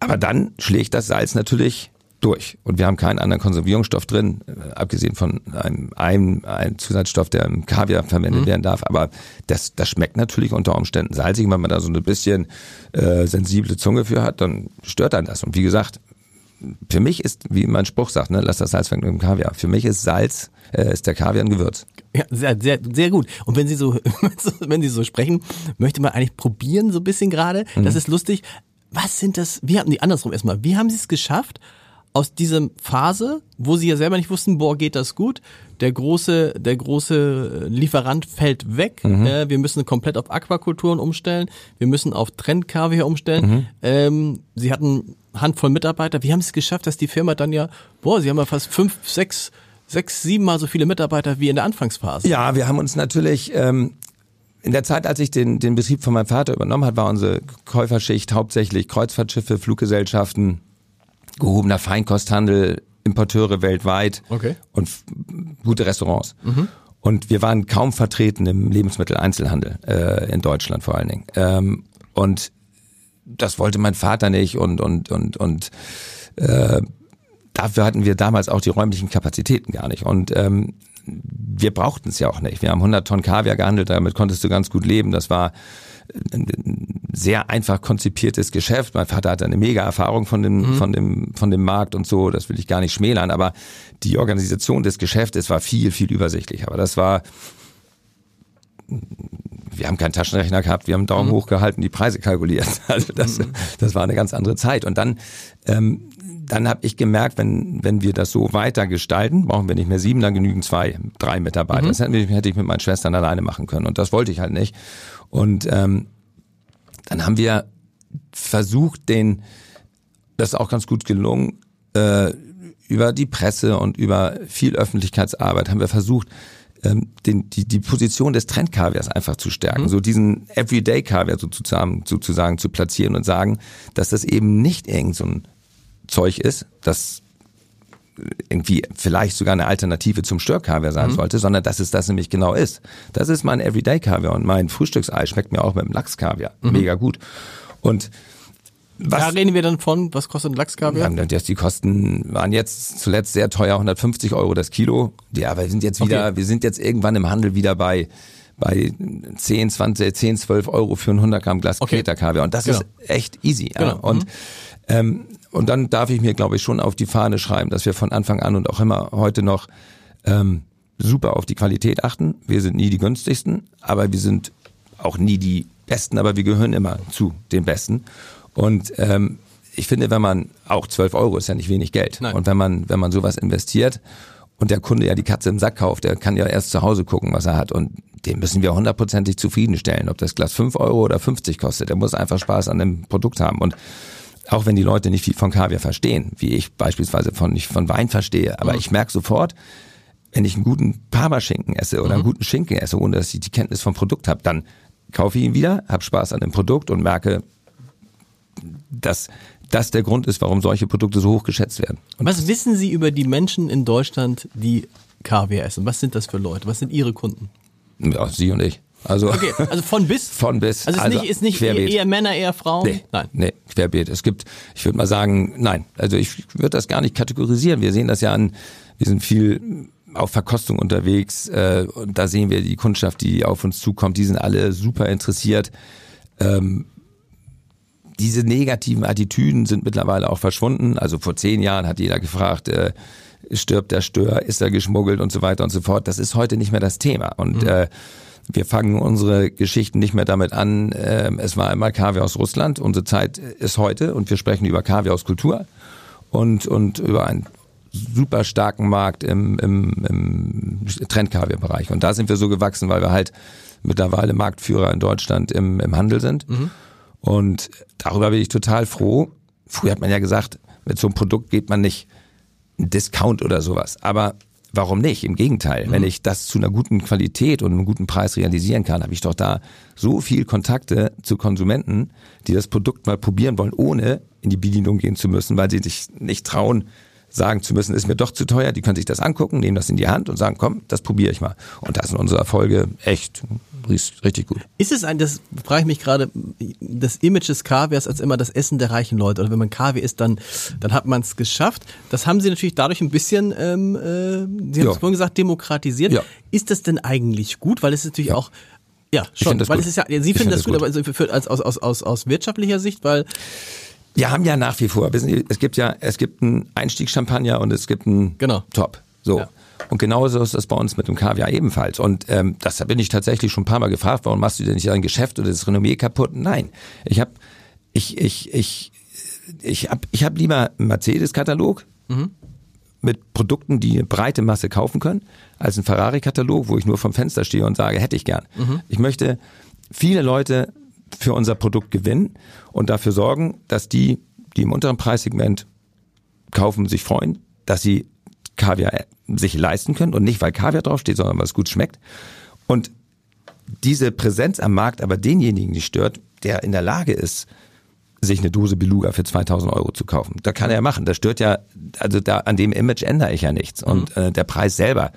Aber dann schlägt das Salz natürlich durch. Und wir haben keinen anderen Konservierungsstoff drin, äh, abgesehen von einem, einem, einem Zusatzstoff, der im Kaviar verwendet mhm. werden darf. Aber das, das schmeckt natürlich unter Umständen salzig. Wenn man da so ein bisschen äh, sensible Zunge für hat, dann stört dann das. Und wie gesagt, für mich ist, wie mein Spruch sagt, ne, lass das Salz weg mit dem Kaviar. Für mich ist Salz, äh, ist der Kaviar ein Gewürz. Ja, sehr, sehr, sehr gut. Und wenn Sie so, wenn Sie so sprechen, möchte man eigentlich probieren, so ein bisschen gerade. Mhm. Das ist lustig was sind das, wie haben die andersrum erstmal, wie haben sie es geschafft, aus dieser Phase, wo sie ja selber nicht wussten, boah, geht das gut, der große, der große Lieferant fällt weg, mhm. äh, wir müssen komplett auf Aquakulturen umstellen, wir müssen auf Trendkaviar umstellen, mhm. ähm, sie hatten Handvoll Mitarbeiter, wie haben sie es geschafft, dass die Firma dann ja, boah, sie haben ja fast fünf, sechs, sechs, sieben Mal so viele Mitarbeiter wie in der Anfangsphase. Ja, wir haben uns natürlich ähm, in der Zeit, als ich den, den Betrieb von meinem Vater übernommen hat, war unsere Käuferschicht hauptsächlich Kreuzfahrtschiffe, Fluggesellschaften, gehobener Feinkosthandel, Importeure weltweit okay. und gute Restaurants. Mhm. Und wir waren kaum vertreten im Lebensmitteleinzelhandel äh, in Deutschland vor allen Dingen. Ähm, und das wollte mein Vater nicht und und und und äh, dafür hatten wir damals auch die räumlichen Kapazitäten gar nicht. Und ähm, wir brauchten es ja auch nicht. Wir haben 100 Tonnen Kaviar gehandelt, damit konntest du ganz gut leben. Das war ein sehr einfach konzipiertes Geschäft. Mein Vater hatte eine mega Erfahrung von dem, mhm. von dem, von dem Markt und so. Das will ich gar nicht schmälern. Aber die Organisation des Geschäftes war viel, viel übersichtlicher. Aber das war, wir haben keinen Taschenrechner gehabt, wir haben Daumen mhm. hoch gehalten, die Preise kalkuliert. Also das, mhm. das war eine ganz andere Zeit. Und dann ähm, dann habe ich gemerkt, wenn, wenn wir das so weiter gestalten, brauchen wir nicht mehr sieben, dann genügen zwei, drei Mitarbeiter. Mhm. Das hätte, ich mit meinen Schwestern alleine machen können. Und das wollte ich halt nicht. Und ähm, dann haben wir versucht, den, das ist auch ganz gut gelungen, äh, über die Presse und über viel Öffentlichkeitsarbeit haben wir versucht, ähm, den, die, die Position des Trendkaviars einfach zu stärken, mhm. so diesen Everyday-Kaviar sozusagen, sozusagen zu platzieren und sagen, dass das eben nicht irgend so ein Zeug ist, das irgendwie vielleicht sogar eine Alternative zum Störkaviar sein mhm. sollte, sondern dass es das nämlich genau ist. Das ist mein Everyday-Kaviar und mein Frühstücksei schmeckt mir auch mit dem Lachskaviar mhm. mega gut. Und was, da reden wir dann von, was kostet ein Lachskaviar? Die Kosten waren jetzt zuletzt sehr teuer, 150 Euro das Kilo. Ja, wir sind jetzt wieder, okay. wir sind jetzt irgendwann im Handel wieder bei bei 10, 20, 10, 12 Euro für ein 100 Gramm Glas okay. Kaviar. Und das genau. ist echt easy. Ja. Genau. Und mhm. Ähm, und dann darf ich mir, glaube ich, schon auf die Fahne schreiben, dass wir von Anfang an und auch immer heute noch ähm, super auf die Qualität achten. Wir sind nie die günstigsten, aber wir sind auch nie die Besten, aber wir gehören immer zu den Besten. Und ähm, ich finde, wenn man auch 12 Euro ist ja nicht wenig Geld. Nein. Und wenn man, wenn man sowas investiert und der Kunde ja die Katze im Sack kauft, der kann ja erst zu Hause gucken, was er hat. Und den müssen wir hundertprozentig zufriedenstellen. Ob das Glas 5 Euro oder 50 kostet, der muss einfach Spaß an dem Produkt haben. Und auch wenn die Leute nicht viel von Kaviar verstehen, wie ich beispielsweise von, nicht von Wein verstehe, aber mhm. ich merke sofort, wenn ich einen guten Parmaschinken esse oder mhm. einen guten Schinken esse, ohne dass ich die Kenntnis vom Produkt habe, dann kaufe ich ihn wieder, habe Spaß an dem Produkt und merke, dass das der Grund ist, warum solche Produkte so hoch geschätzt werden. Und Was wissen Sie über die Menschen in Deutschland, die Kaviar essen? Was sind das für Leute? Was sind Ihre Kunden? Ja, Sie und ich. Also, okay, also von bis? Von bis. Also, also ist nicht, ist nicht eher Männer, eher Frauen? Nee, nein. Nee, querbeet. Es gibt, ich würde mal sagen, nein. Also ich würde das gar nicht kategorisieren. Wir sehen das ja an, wir sind viel auf Verkostung unterwegs äh, und da sehen wir die Kundschaft, die auf uns zukommt, die sind alle super interessiert. Ähm, diese negativen Attitüden sind mittlerweile auch verschwunden. Also vor zehn Jahren hat jeder gefragt, äh, stirbt der Stör, ist er geschmuggelt und so weiter und so fort. Das ist heute nicht mehr das Thema. Und mhm. äh, wir fangen unsere Geschichten nicht mehr damit an, äh, es war einmal Kaviar aus Russland, unsere Zeit ist heute und wir sprechen über Kaviar aus Kultur und, und über einen super starken Markt im, im, im Trendkaviar-Bereich. Und da sind wir so gewachsen, weil wir halt mittlerweile Marktführer in Deutschland im, im Handel sind. Mhm. Und darüber bin ich total froh. Früher hat man ja gesagt, mit so einem Produkt geht man nicht einen Discount oder sowas. Aber Warum nicht? Im Gegenteil. Mhm. Wenn ich das zu einer guten Qualität und einem guten Preis realisieren kann, habe ich doch da so viel Kontakte zu Konsumenten, die das Produkt mal probieren wollen, ohne in die Bedienung gehen zu müssen, weil sie sich nicht trauen, sagen zu müssen, ist mir doch zu teuer. Die können sich das angucken, nehmen das in die Hand und sagen, komm, das probiere ich mal. Und da sind unsere Erfolge echt richtig gut. Ist es ein, das frage ich mich gerade, das Image des Kaviars als immer das Essen der reichen Leute. Oder wenn man Kaviar isst, dann, dann hat man es geschafft. Das haben sie natürlich dadurch ein bisschen, ähm, äh, Sie haben es vorhin gesagt, demokratisiert. Ja. Ist das denn eigentlich gut? Weil es ist natürlich ja. auch ja, schon, weil gut. es ist ja, Sie finden das, das, gut, gut, aber also für, als, aus, aus, aus, aus wirtschaftlicher Sicht, weil wir haben ja nach wie vor, es gibt ja, es gibt einen Einstiegschampagner und es gibt einen genau. Top. So. Ja. Und genauso ist das bei uns mit dem Kaviar ebenfalls. Und ähm, das bin ich tatsächlich schon ein paar Mal gefragt, warum machst du denn nicht dein Geschäft oder das Renommee kaputt? Nein, ich habe ich ich ich ich hab, ich hab lieber einen Mercedes-Katalog mhm. mit Produkten, die eine breite Masse kaufen können, als einen Ferrari-Katalog, wo ich nur vom Fenster stehe und sage, hätte ich gern. Mhm. Ich möchte viele Leute für unser Produkt gewinnen und dafür sorgen, dass die, die im unteren Preissegment kaufen, sich freuen, dass sie Kaviar sich leisten können und nicht, weil Kaviar draufsteht, sondern weil es gut schmeckt. Und diese Präsenz am Markt aber denjenigen nicht stört, der in der Lage ist, sich eine Dose Beluga für 2000 Euro zu kaufen. Da kann er machen. Das stört ja, also da an dem Image ändere ich ja nichts. Und mhm. äh, der Preis selber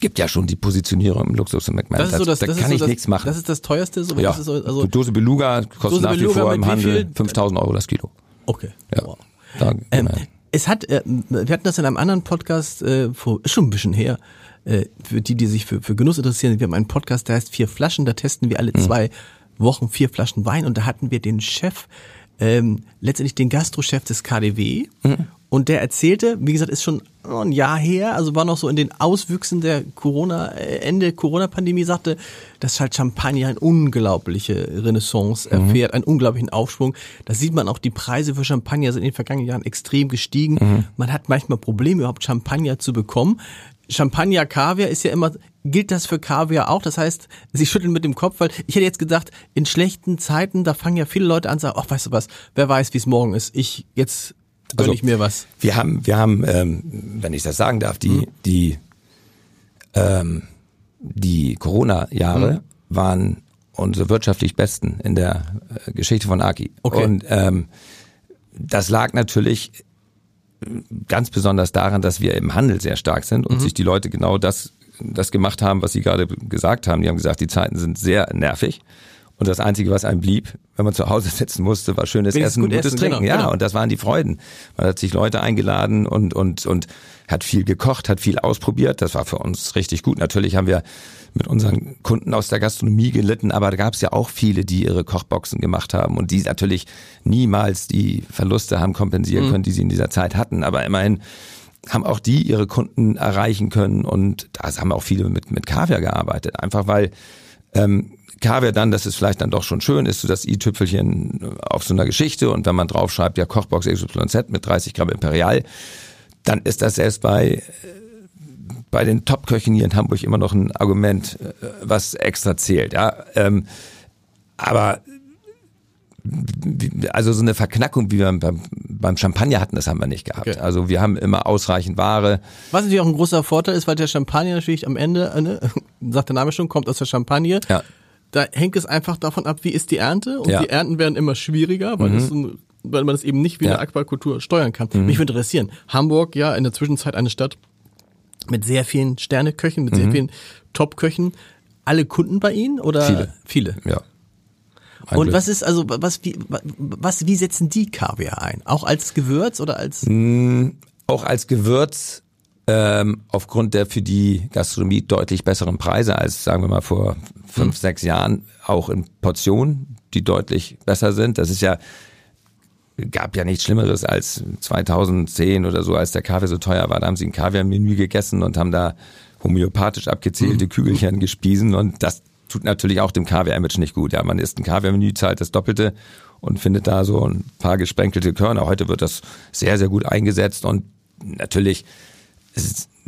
gibt ja schon die Positionierung im Luxussegment. Das ist so das, da das kann ich so nichts machen. Das ist das teuerste. So, ja. so, also Eine Dose Beluga kostet Dose nach wie Beluga vor im Handel 5000 Euro das Kilo. Okay. Ja. Wow. Da, ähm, es hat, äh, wir hatten das in einem anderen Podcast äh, vor, ist schon ein bisschen her, äh, für die, die sich für, für Genuss interessieren. Wir haben einen Podcast, der heißt Vier Flaschen, da testen wir alle mhm. zwei Wochen vier Flaschen Wein und da hatten wir den Chef, ähm, letztendlich den Gastrochef des KDW mhm. Und der erzählte, wie gesagt, ist schon ein Jahr her, also war noch so in den Auswüchsen der Corona, äh, Ende Corona-Pandemie, sagte, dass halt Champagner eine unglaubliche Renaissance mhm. erfährt, einen unglaublichen Aufschwung. Da sieht man auch, die Preise für Champagner sind in den vergangenen Jahren extrem gestiegen. Mhm. Man hat manchmal Probleme, überhaupt Champagner zu bekommen. Champagner Kaviar ist ja immer, gilt das für Kaviar auch? Das heißt, sie schütteln mit dem Kopf, weil ich hätte jetzt gedacht, in schlechten Zeiten, da fangen ja viele Leute an, sagen, ach, weißt du was, wer weiß, wie es morgen ist. Ich jetzt also, ich mir was. Wir haben, wir haben, ähm, wenn ich das sagen darf, die, mhm. die, ähm, die Corona-Jahre mhm. waren unsere wirtschaftlich besten in der äh, Geschichte von Aki. Okay. Und ähm, das lag natürlich ganz besonders daran, dass wir im Handel sehr stark sind und mhm. sich die Leute genau das, das gemacht haben, was sie gerade gesagt haben. Die haben gesagt, die Zeiten sind sehr nervig. Und das Einzige, was einem blieb, wenn man zu Hause sitzen musste, war schönes Essen, gut gutes essen, Trinken. Genau, ja, genau. und das waren die Freuden. Man hat sich Leute eingeladen und, und, und hat viel gekocht, hat viel ausprobiert. Das war für uns richtig gut. Natürlich haben wir mit unseren Kunden aus der Gastronomie gelitten, aber da gab es ja auch viele, die ihre Kochboxen gemacht haben und die natürlich niemals die Verluste haben kompensieren mhm. können, die sie in dieser Zeit hatten. Aber immerhin haben auch die ihre Kunden erreichen können und da haben auch viele mit, mit Kaviar gearbeitet. Einfach weil ähm, Kaviar dann, das ist vielleicht dann doch schon schön, ist so das i-Tüpfelchen auf so einer Geschichte und wenn man draufschreibt, ja Kochbox XYZ mit 30 Gramm Imperial, dann ist das selbst bei bei den Top-Köchen hier in Hamburg immer noch ein Argument, äh, was extra zählt. Ja, ähm, aber also so eine Verknackung, wie wir beim, beim Champagner hatten, das haben wir nicht gehabt. Okay. Also wir haben immer ausreichend Ware. Was natürlich auch ein großer Vorteil ist, weil der Champagner natürlich am Ende, äh, ne, sagt der Name schon, kommt aus der Champagne. Ja. Da hängt es einfach davon ab, wie ist die Ernte und ja. die Ernten werden immer schwieriger, weil, mhm. das weil man das eben nicht wie ja. eine Aquakultur steuern kann. Mhm. Mich würde interessieren, Hamburg ja in der Zwischenzeit eine Stadt mit sehr vielen Sterneköchen, mit mhm. sehr vielen Topköchen. Alle Kunden bei Ihnen oder viele? Viele. Ja. Ein und Glück. was ist also was wie was wie setzen die Kaviar ein? Auch als Gewürz oder als mm, auch als Gewürz ähm, aufgrund der für die Gastronomie deutlich besseren Preise als sagen wir mal vor fünf hm. sechs Jahren auch in Portionen, die deutlich besser sind. Das ist ja gab ja nichts Schlimmeres als 2010 oder so, als der Kaffee so teuer war. Da haben sie ein Kaviar-Menü gegessen und haben da homöopathisch abgezählte mhm. Kügelchen gespiesen und das tut natürlich auch dem Kaviar-Image nicht gut. Ja, man isst ein Kaviar-Menü, zahlt das Doppelte und findet da so ein paar gesprenkelte Körner. Heute wird das sehr, sehr gut eingesetzt und natürlich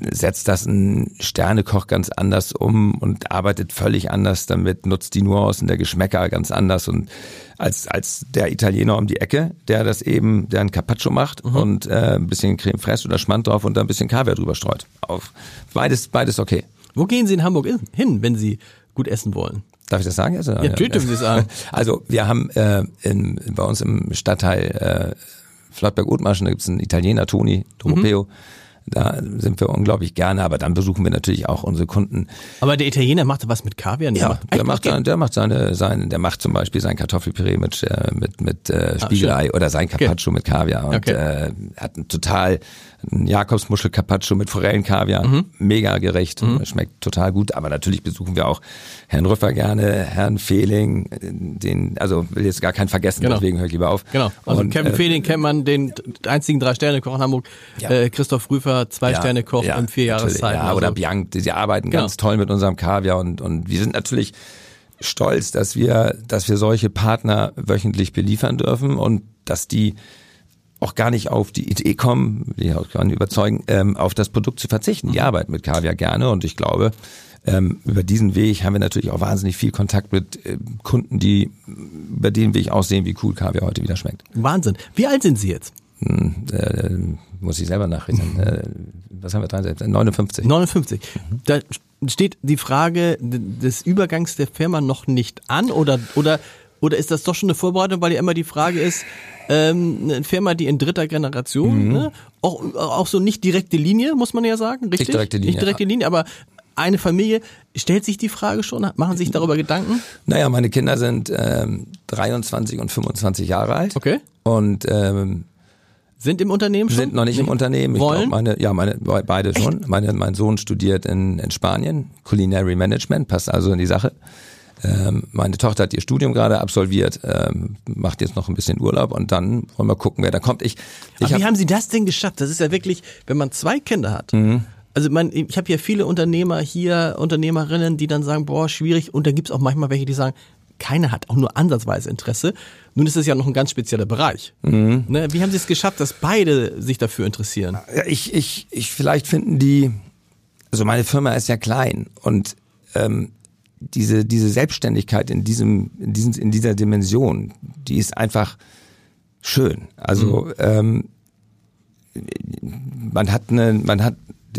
setzt das ein Sternekoch ganz anders um und arbeitet völlig anders damit, nutzt die Nuancen der Geschmäcker ganz anders und als, als der Italiener um die Ecke, der das eben, der ein Carpaccio macht mhm. und äh, ein bisschen Creme Fraiche oder Schmand drauf und da ein bisschen Kaviar drüber streut. Auf beides, beides okay. Wo gehen Sie in Hamburg hin, wenn Sie gut essen wollen? Darf ich das sagen? Also, ja, natürlich dürfen Sie sagen. Also wir haben äh, in, bei uns im Stadtteil äh, Flottberg-Othmarschen, da gibt's einen Italiener, Toni Tropeo, mhm da sind wir unglaublich gerne, aber dann besuchen wir natürlich auch unsere Kunden. Aber der Italiener macht was mit Kaviar? Ja, macht, der macht, der macht seine, sein, der macht zum Beispiel sein Kartoffelpüree mit, äh, mit, mit äh, ah, Spiegelei ah, oder sein Carpaccio okay. mit Kaviar und okay. äh, hat ein total ein Jakobsmuschel Carpaccio mit Forellenkaviar, mhm. mega gerecht, mhm. schmeckt total gut, aber natürlich besuchen wir auch Herrn Rüffer gerne, Herrn Fehling, den, also will jetzt gar keinen vergessen, genau. deswegen höre ich lieber auf. Genau, also und, Kevin äh, Fehling kennt man, den einzigen Drei-Sterne-Koch in Hamburg, ja. äh, Christoph Rüffer, Zwei-Sterne-Koch ja, im Vierjahreszeit. Ja, oder also. Bianc, die, die arbeiten genau. ganz toll mit unserem Kaviar und, und wir sind natürlich stolz, dass wir, dass wir solche Partner wöchentlich beliefern dürfen und dass die auch gar nicht auf die Idee kommen, ich auch gar nicht überzeugen, ähm, auf das Produkt zu verzichten. Die arbeiten mit Kaviar gerne und ich glaube, ähm, über diesen Weg haben wir natürlich auch wahnsinnig viel Kontakt mit äh, Kunden, die über den Weg aussehen, wie cool Kaviar heute wieder schmeckt. Wahnsinn. Wie alt sind Sie jetzt? Hm, äh, muss ich selber nachrechnen. äh, was haben wir dran? 59. 59. Mhm. Da steht die Frage des Übergangs der Firma noch nicht an oder oder oder ist das doch schon eine Vorbereitung, weil ja immer die Frage ist, ähm, eine Firma, die in dritter Generation, mhm. ne? auch, auch so nicht direkte Linie, muss man ja sagen, richtig? Nicht direkte Linie. Nicht direkte Linie, aber eine Familie, stellt sich die Frage schon, machen sich darüber Gedanken? Naja, meine Kinder sind ähm, 23 und 25 Jahre alt. Okay. Und ähm, sind im Unternehmen schon? Sind noch nicht, im Unternehmen. Ich wollen? Glaub, meine, ja, meine, beide schon. Meine, mein Sohn studiert in, in Spanien, Culinary Management, passt also in die Sache. Ähm, meine Tochter hat ihr Studium gerade absolviert, ähm, macht jetzt noch ein bisschen Urlaub und dann wollen wir gucken, wer da kommt. Ich, ich Aber wie hab, haben Sie das denn geschafft? Das ist ja wirklich, wenn man zwei Kinder hat. Mhm. Also man, ich habe ja viele Unternehmer hier, Unternehmerinnen, die dann sagen, boah, schwierig. Und dann gibt's auch manchmal welche, die sagen, keiner hat auch nur ansatzweise Interesse. Nun ist es ja noch ein ganz spezieller Bereich. Mhm. Ne? Wie haben Sie es geschafft, dass beide sich dafür interessieren? Ja, ich, ich, ich vielleicht finden die, also meine Firma ist ja klein und ähm, diese, diese Selbstständigkeit in diesem, in diesem, in dieser Dimension, die ist einfach schön. Also mhm. ähm, man hat eine, man hat,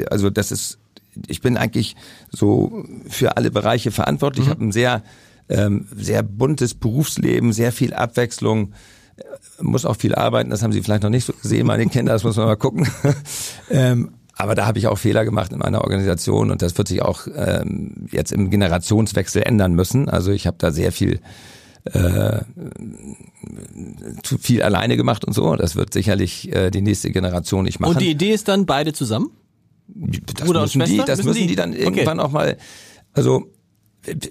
also das ist, ich bin eigentlich so für alle Bereiche verantwortlich. Mhm. Ich habe ein sehr, ähm, sehr buntes Berufsleben, sehr viel Abwechslung muss auch viel arbeiten, das haben Sie vielleicht noch nicht so gesehen, meine Kinder, das muss man mal gucken. ähm, aber da habe ich auch Fehler gemacht in meiner Organisation und das wird sich auch ähm, jetzt im Generationswechsel ändern müssen. Also ich habe da sehr viel äh, zu viel alleine gemacht und so. Das wird sicherlich äh, die nächste Generation nicht machen. Und die Idee ist dann beide zusammen? Das Bruder müssen und Schwester? Die, das müssen, müssen die? die dann irgendwann okay. auch mal. Also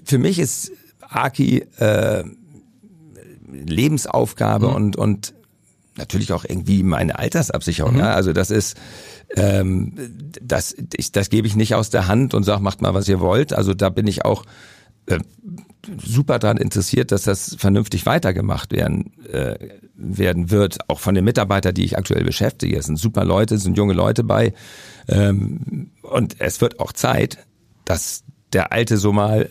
für mich ist Aki äh, Lebensaufgabe mhm. und und natürlich auch irgendwie meine Altersabsicherung. Mhm. Ja? Also das ist, ähm, das, ich, das gebe ich nicht aus der Hand und sage, macht mal, was ihr wollt. Also da bin ich auch äh, super daran interessiert, dass das vernünftig weitergemacht werden, äh, werden wird, auch von den Mitarbeitern, die ich aktuell beschäftige. Es sind super Leute, es sind junge Leute bei. Ähm, und es wird auch Zeit, dass der Alte so mal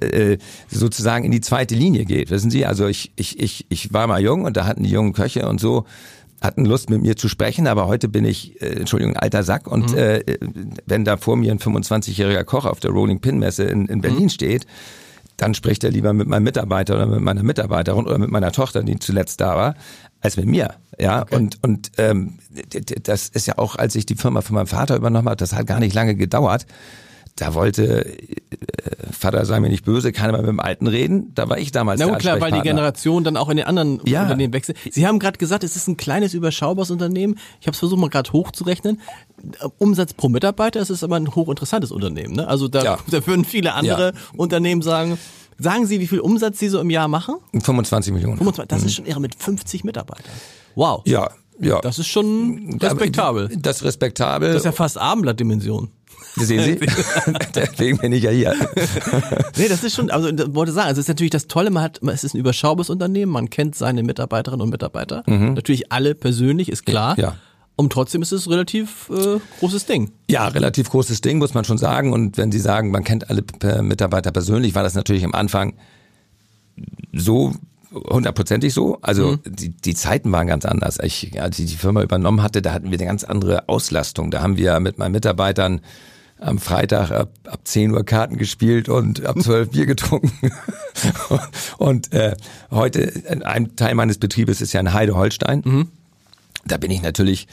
äh, sozusagen in die zweite Linie geht. Wissen Sie, also ich, ich, ich, ich war mal jung und da hatten die jungen Köche und so hatten Lust mit mir zu sprechen, aber heute bin ich, äh, Entschuldigung, ein alter Sack und mhm. äh, wenn da vor mir ein 25-jähriger Koch auf der Rolling Pin Messe in, in Berlin mhm. steht, dann spricht er lieber mit meinem Mitarbeiter oder mit meiner Mitarbeiterin oder mit meiner Tochter, die zuletzt da war, als mit mir. Ja, okay. und, und ähm, das ist ja auch, als ich die Firma von meinem Vater übernommen habe, das hat gar nicht lange gedauert da wollte äh, Vater sei mir nicht böse, keiner mehr mit dem Alten reden. Da war ich damals Na gut, klar, weil die Generation dann auch in den anderen ja. Unternehmen wechselt. Sie haben gerade gesagt, es ist ein kleines überschaubares Unternehmen. Ich habe es versucht mal gerade hochzurechnen. Umsatz pro Mitarbeiter, es ist aber ein hochinteressantes Unternehmen. Ne? Also da, ja. da würden viele andere ja. Unternehmen sagen, sagen Sie, wie viel Umsatz Sie so im Jahr machen? 25 Millionen. 25, das mhm. ist schon irre mit 50 Mitarbeitern. Wow. Ja, ja. Das ist schon respektabel. Das ist respektabel. Das ist ja fast Abendblatt-Dimension. Sehen Sie? Deswegen bin ich ja hier. nee, das ist schon, also wollte sagen, also es ist natürlich das Tolle, man hat, es ist ein überschaubares Unternehmen, man kennt seine Mitarbeiterinnen und Mitarbeiter. Mhm. Natürlich alle persönlich, ist klar. Ja. Und trotzdem ist es relativ äh, großes Ding. Ja, relativ großes Ding, muss man schon sagen. Und wenn Sie sagen, man kennt alle Mitarbeiter persönlich, war das natürlich am Anfang so hundertprozentig so. Also mhm. die, die Zeiten waren ganz anders. Ich, als ich die Firma übernommen hatte, da hatten wir eine ganz andere Auslastung. Da haben wir mit meinen Mitarbeitern am Freitag ab, ab 10 Uhr Karten gespielt und ab 12 Bier getrunken. und äh, heute, ein Teil meines Betriebes ist ja in Heide Holstein. Mhm. Da bin ich natürlich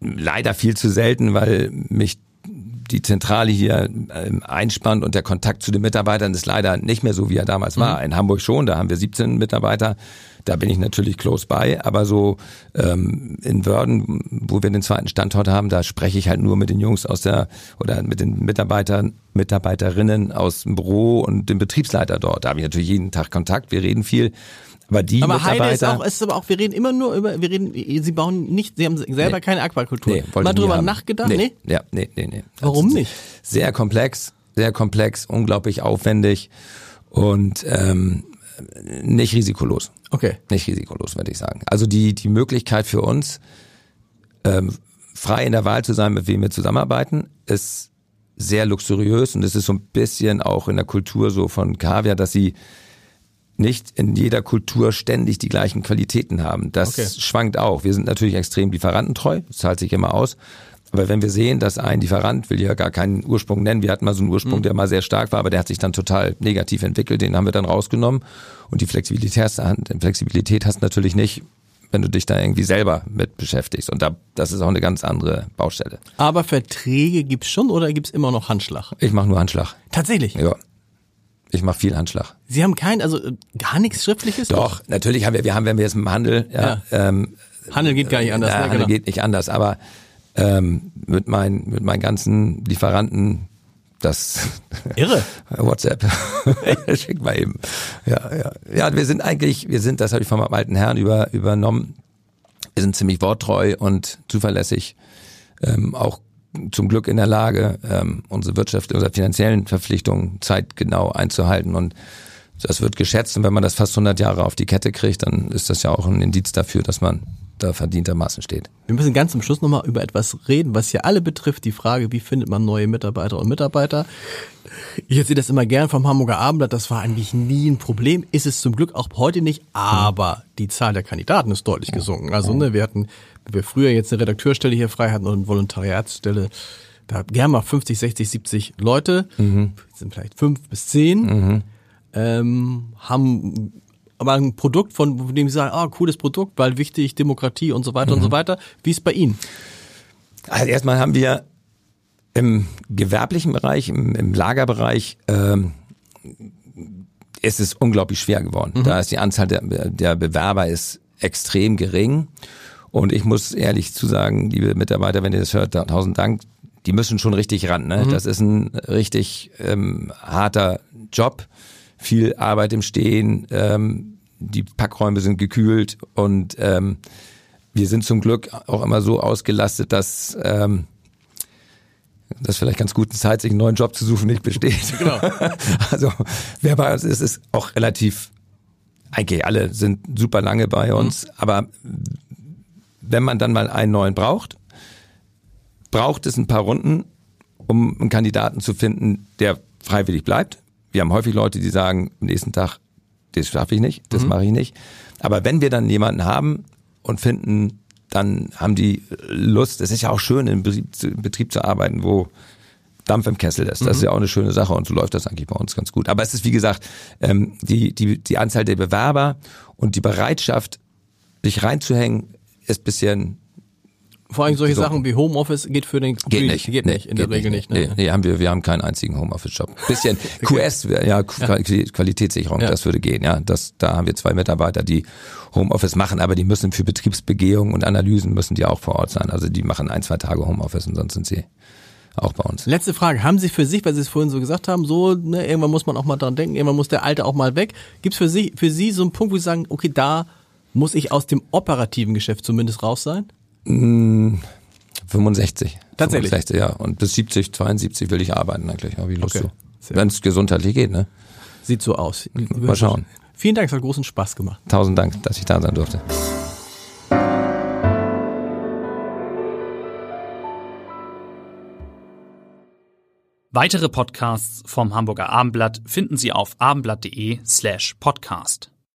leider viel zu selten, weil mich die Zentrale hier ähm, einspannt und der Kontakt zu den Mitarbeitern ist leider nicht mehr so, wie er damals mhm. war. In Hamburg schon, da haben wir 17 Mitarbeiter. Da bin ich natürlich close by, aber so ähm, in Wörden, wo wir den zweiten Standort haben, da spreche ich halt nur mit den Jungs aus der oder mit den Mitarbeitern, Mitarbeiterinnen aus dem Büro und dem Betriebsleiter dort. Da habe ich natürlich jeden Tag Kontakt, wir reden viel. Aber die aber Mitarbeiter, Heide ist auch, ist aber auch, wir reden immer nur über, wir reden, sie bauen nicht, sie haben selber nee. keine Aquakultur. Nee, Mal drüber haben. nachgedacht? Nee. nee. Ja, nee, nee, nee. Warum nicht? Sehr komplex, sehr komplex, unglaublich aufwendig und ähm, nicht risikolos. Okay. Nicht risikolos, würde ich sagen. Also die, die Möglichkeit für uns, ähm, frei in der Wahl zu sein, mit wem wir zusammenarbeiten, ist sehr luxuriös und es ist so ein bisschen auch in der Kultur so von Kaviar, dass sie nicht in jeder Kultur ständig die gleichen Qualitäten haben. Das okay. schwankt auch. Wir sind natürlich extrem lieferantentreu, das zahlt sich immer aus. Aber wenn wir sehen, dass ein Lieferant, will ja gar keinen Ursprung nennen, wir hatten mal so einen Ursprung, mhm. der mal sehr stark war, aber der hat sich dann total negativ entwickelt, den haben wir dann rausgenommen. Und die Flexibilität, Flexibilität hast du natürlich nicht, wenn du dich da irgendwie selber mit beschäftigst. Und da, das ist auch eine ganz andere Baustelle. Aber Verträge gibt's schon oder gibt's immer noch Handschlag? Ich mache nur Handschlag. Tatsächlich? Ja. Ich mache viel Handschlag. Sie haben kein, also äh, gar nichts Schriftliches? Doch, natürlich haben wir, wir haben, wenn wir jetzt im Handel, ja, ja. Ähm, Handel geht gar nicht anders. Ja, ne, Handel genau. geht nicht anders, aber ähm, mit, meinen mit meinen ganzen Lieferanten das Irre. WhatsApp. Schick mal eben. Ja, ja. Ja, wir sind eigentlich, wir sind, das habe ich von meinem alten Herrn über, übernommen. Wir sind ziemlich worttreu und zuverlässig, ähm, auch zum Glück in der Lage, ähm, unsere Wirtschaft, unsere finanziellen Verpflichtungen zeitgenau einzuhalten und das wird geschätzt und wenn man das fast 100 Jahre auf die Kette kriegt, dann ist das ja auch ein Indiz dafür, dass man da verdientermaßen steht. Wir müssen ganz zum Schluss nochmal über etwas reden, was hier alle betrifft. Die Frage, wie findet man neue Mitarbeiter und Mitarbeiter? Ich erzähle das immer gern vom Hamburger Abendblatt. Das war eigentlich nie ein Problem. Ist es zum Glück auch heute nicht. Aber die Zahl der Kandidaten ist deutlich gesunken. Also, ne, wir hatten, wir früher jetzt eine Redakteurstelle hier frei hatten und eine Volontariatsstelle. Da gern mal 50, 60, 70 Leute. Mhm. Sind vielleicht fünf bis zehn. Mhm. Ähm, haben aber ein Produkt, von dem Sie sagen, ah, cooles Produkt, weil wichtig, Demokratie und so weiter mhm. und so mhm. weiter. Wie ist bei Ihnen? Also erstmal haben wir im gewerblichen Bereich, im, im Lagerbereich, ähm, ist es unglaublich schwer geworden. Mhm. Da ist die Anzahl der, der Bewerber ist extrem gering. Und ich muss ehrlich zu sagen, liebe Mitarbeiter, wenn ihr das hört, tausend Dank, die müssen schon richtig ran. Ne? Mhm. Das ist ein richtig ähm, harter Job, viel Arbeit im Stehen, ähm, die Packräume sind gekühlt und ähm, wir sind zum Glück auch immer so ausgelastet, dass ähm, das vielleicht ganz gute Zeit, sich einen neuen Job zu suchen, nicht besteht. Genau. also wer bei uns ist, ist auch relativ, eigentlich alle sind super lange bei mhm. uns, mhm. aber wenn man dann mal einen neuen braucht, braucht es ein paar Runden, um einen Kandidaten zu finden, der freiwillig bleibt. Wir haben häufig Leute, die sagen, am nächsten Tag, das schaffe ich nicht, das mhm. mache ich nicht. Aber wenn wir dann jemanden haben und finden, dann haben die Lust, es ist ja auch schön, zu, Betrieb zu arbeiten, wo Dampf im Kessel ist. Das mhm. ist ja auch eine schöne Sache und so läuft das eigentlich bei uns ganz gut. Aber es ist, wie gesagt, ähm, die, die, die Anzahl der Bewerber und die Bereitschaft, sich reinzuhängen, ist bisschen vor allem solche so. Sachen wie Homeoffice geht für den geht nicht, geht nicht in der Regel nicht. Ne? Nee, nee, haben wir wir haben keinen einzigen Homeoffice Job. Bisschen QS ja, Qualitätssicherung, ja. das würde gehen, ja. Das da haben wir zwei Mitarbeiter, die Homeoffice machen, aber die müssen für Betriebsbegehungen und Analysen müssen die auch vor Ort sein. Also die machen ein, zwei Tage Homeoffice und sonst sind sie auch bei uns. Letzte Frage, haben Sie für sich, weil Sie es vorhin so gesagt haben, so, ne, irgendwann muss man auch mal dran denken, irgendwann muss der Alte auch mal weg. Gibt es für Sie, für Sie so einen Punkt, wo Sie sagen, okay, da muss ich aus dem operativen Geschäft zumindest raus sein? 65. Tatsächlich? 65, ja. Und bis 70, 72 will ich arbeiten eigentlich. Habe ich Lust okay. zu. Wenn es gesundheitlich geht, ne? Sieht so aus. Mal schauen. Vielen Dank, es hat großen Spaß gemacht. Tausend Dank, dass ich da sein durfte. Weitere Podcasts vom Hamburger Abendblatt finden Sie auf abendblatt.de slash podcast.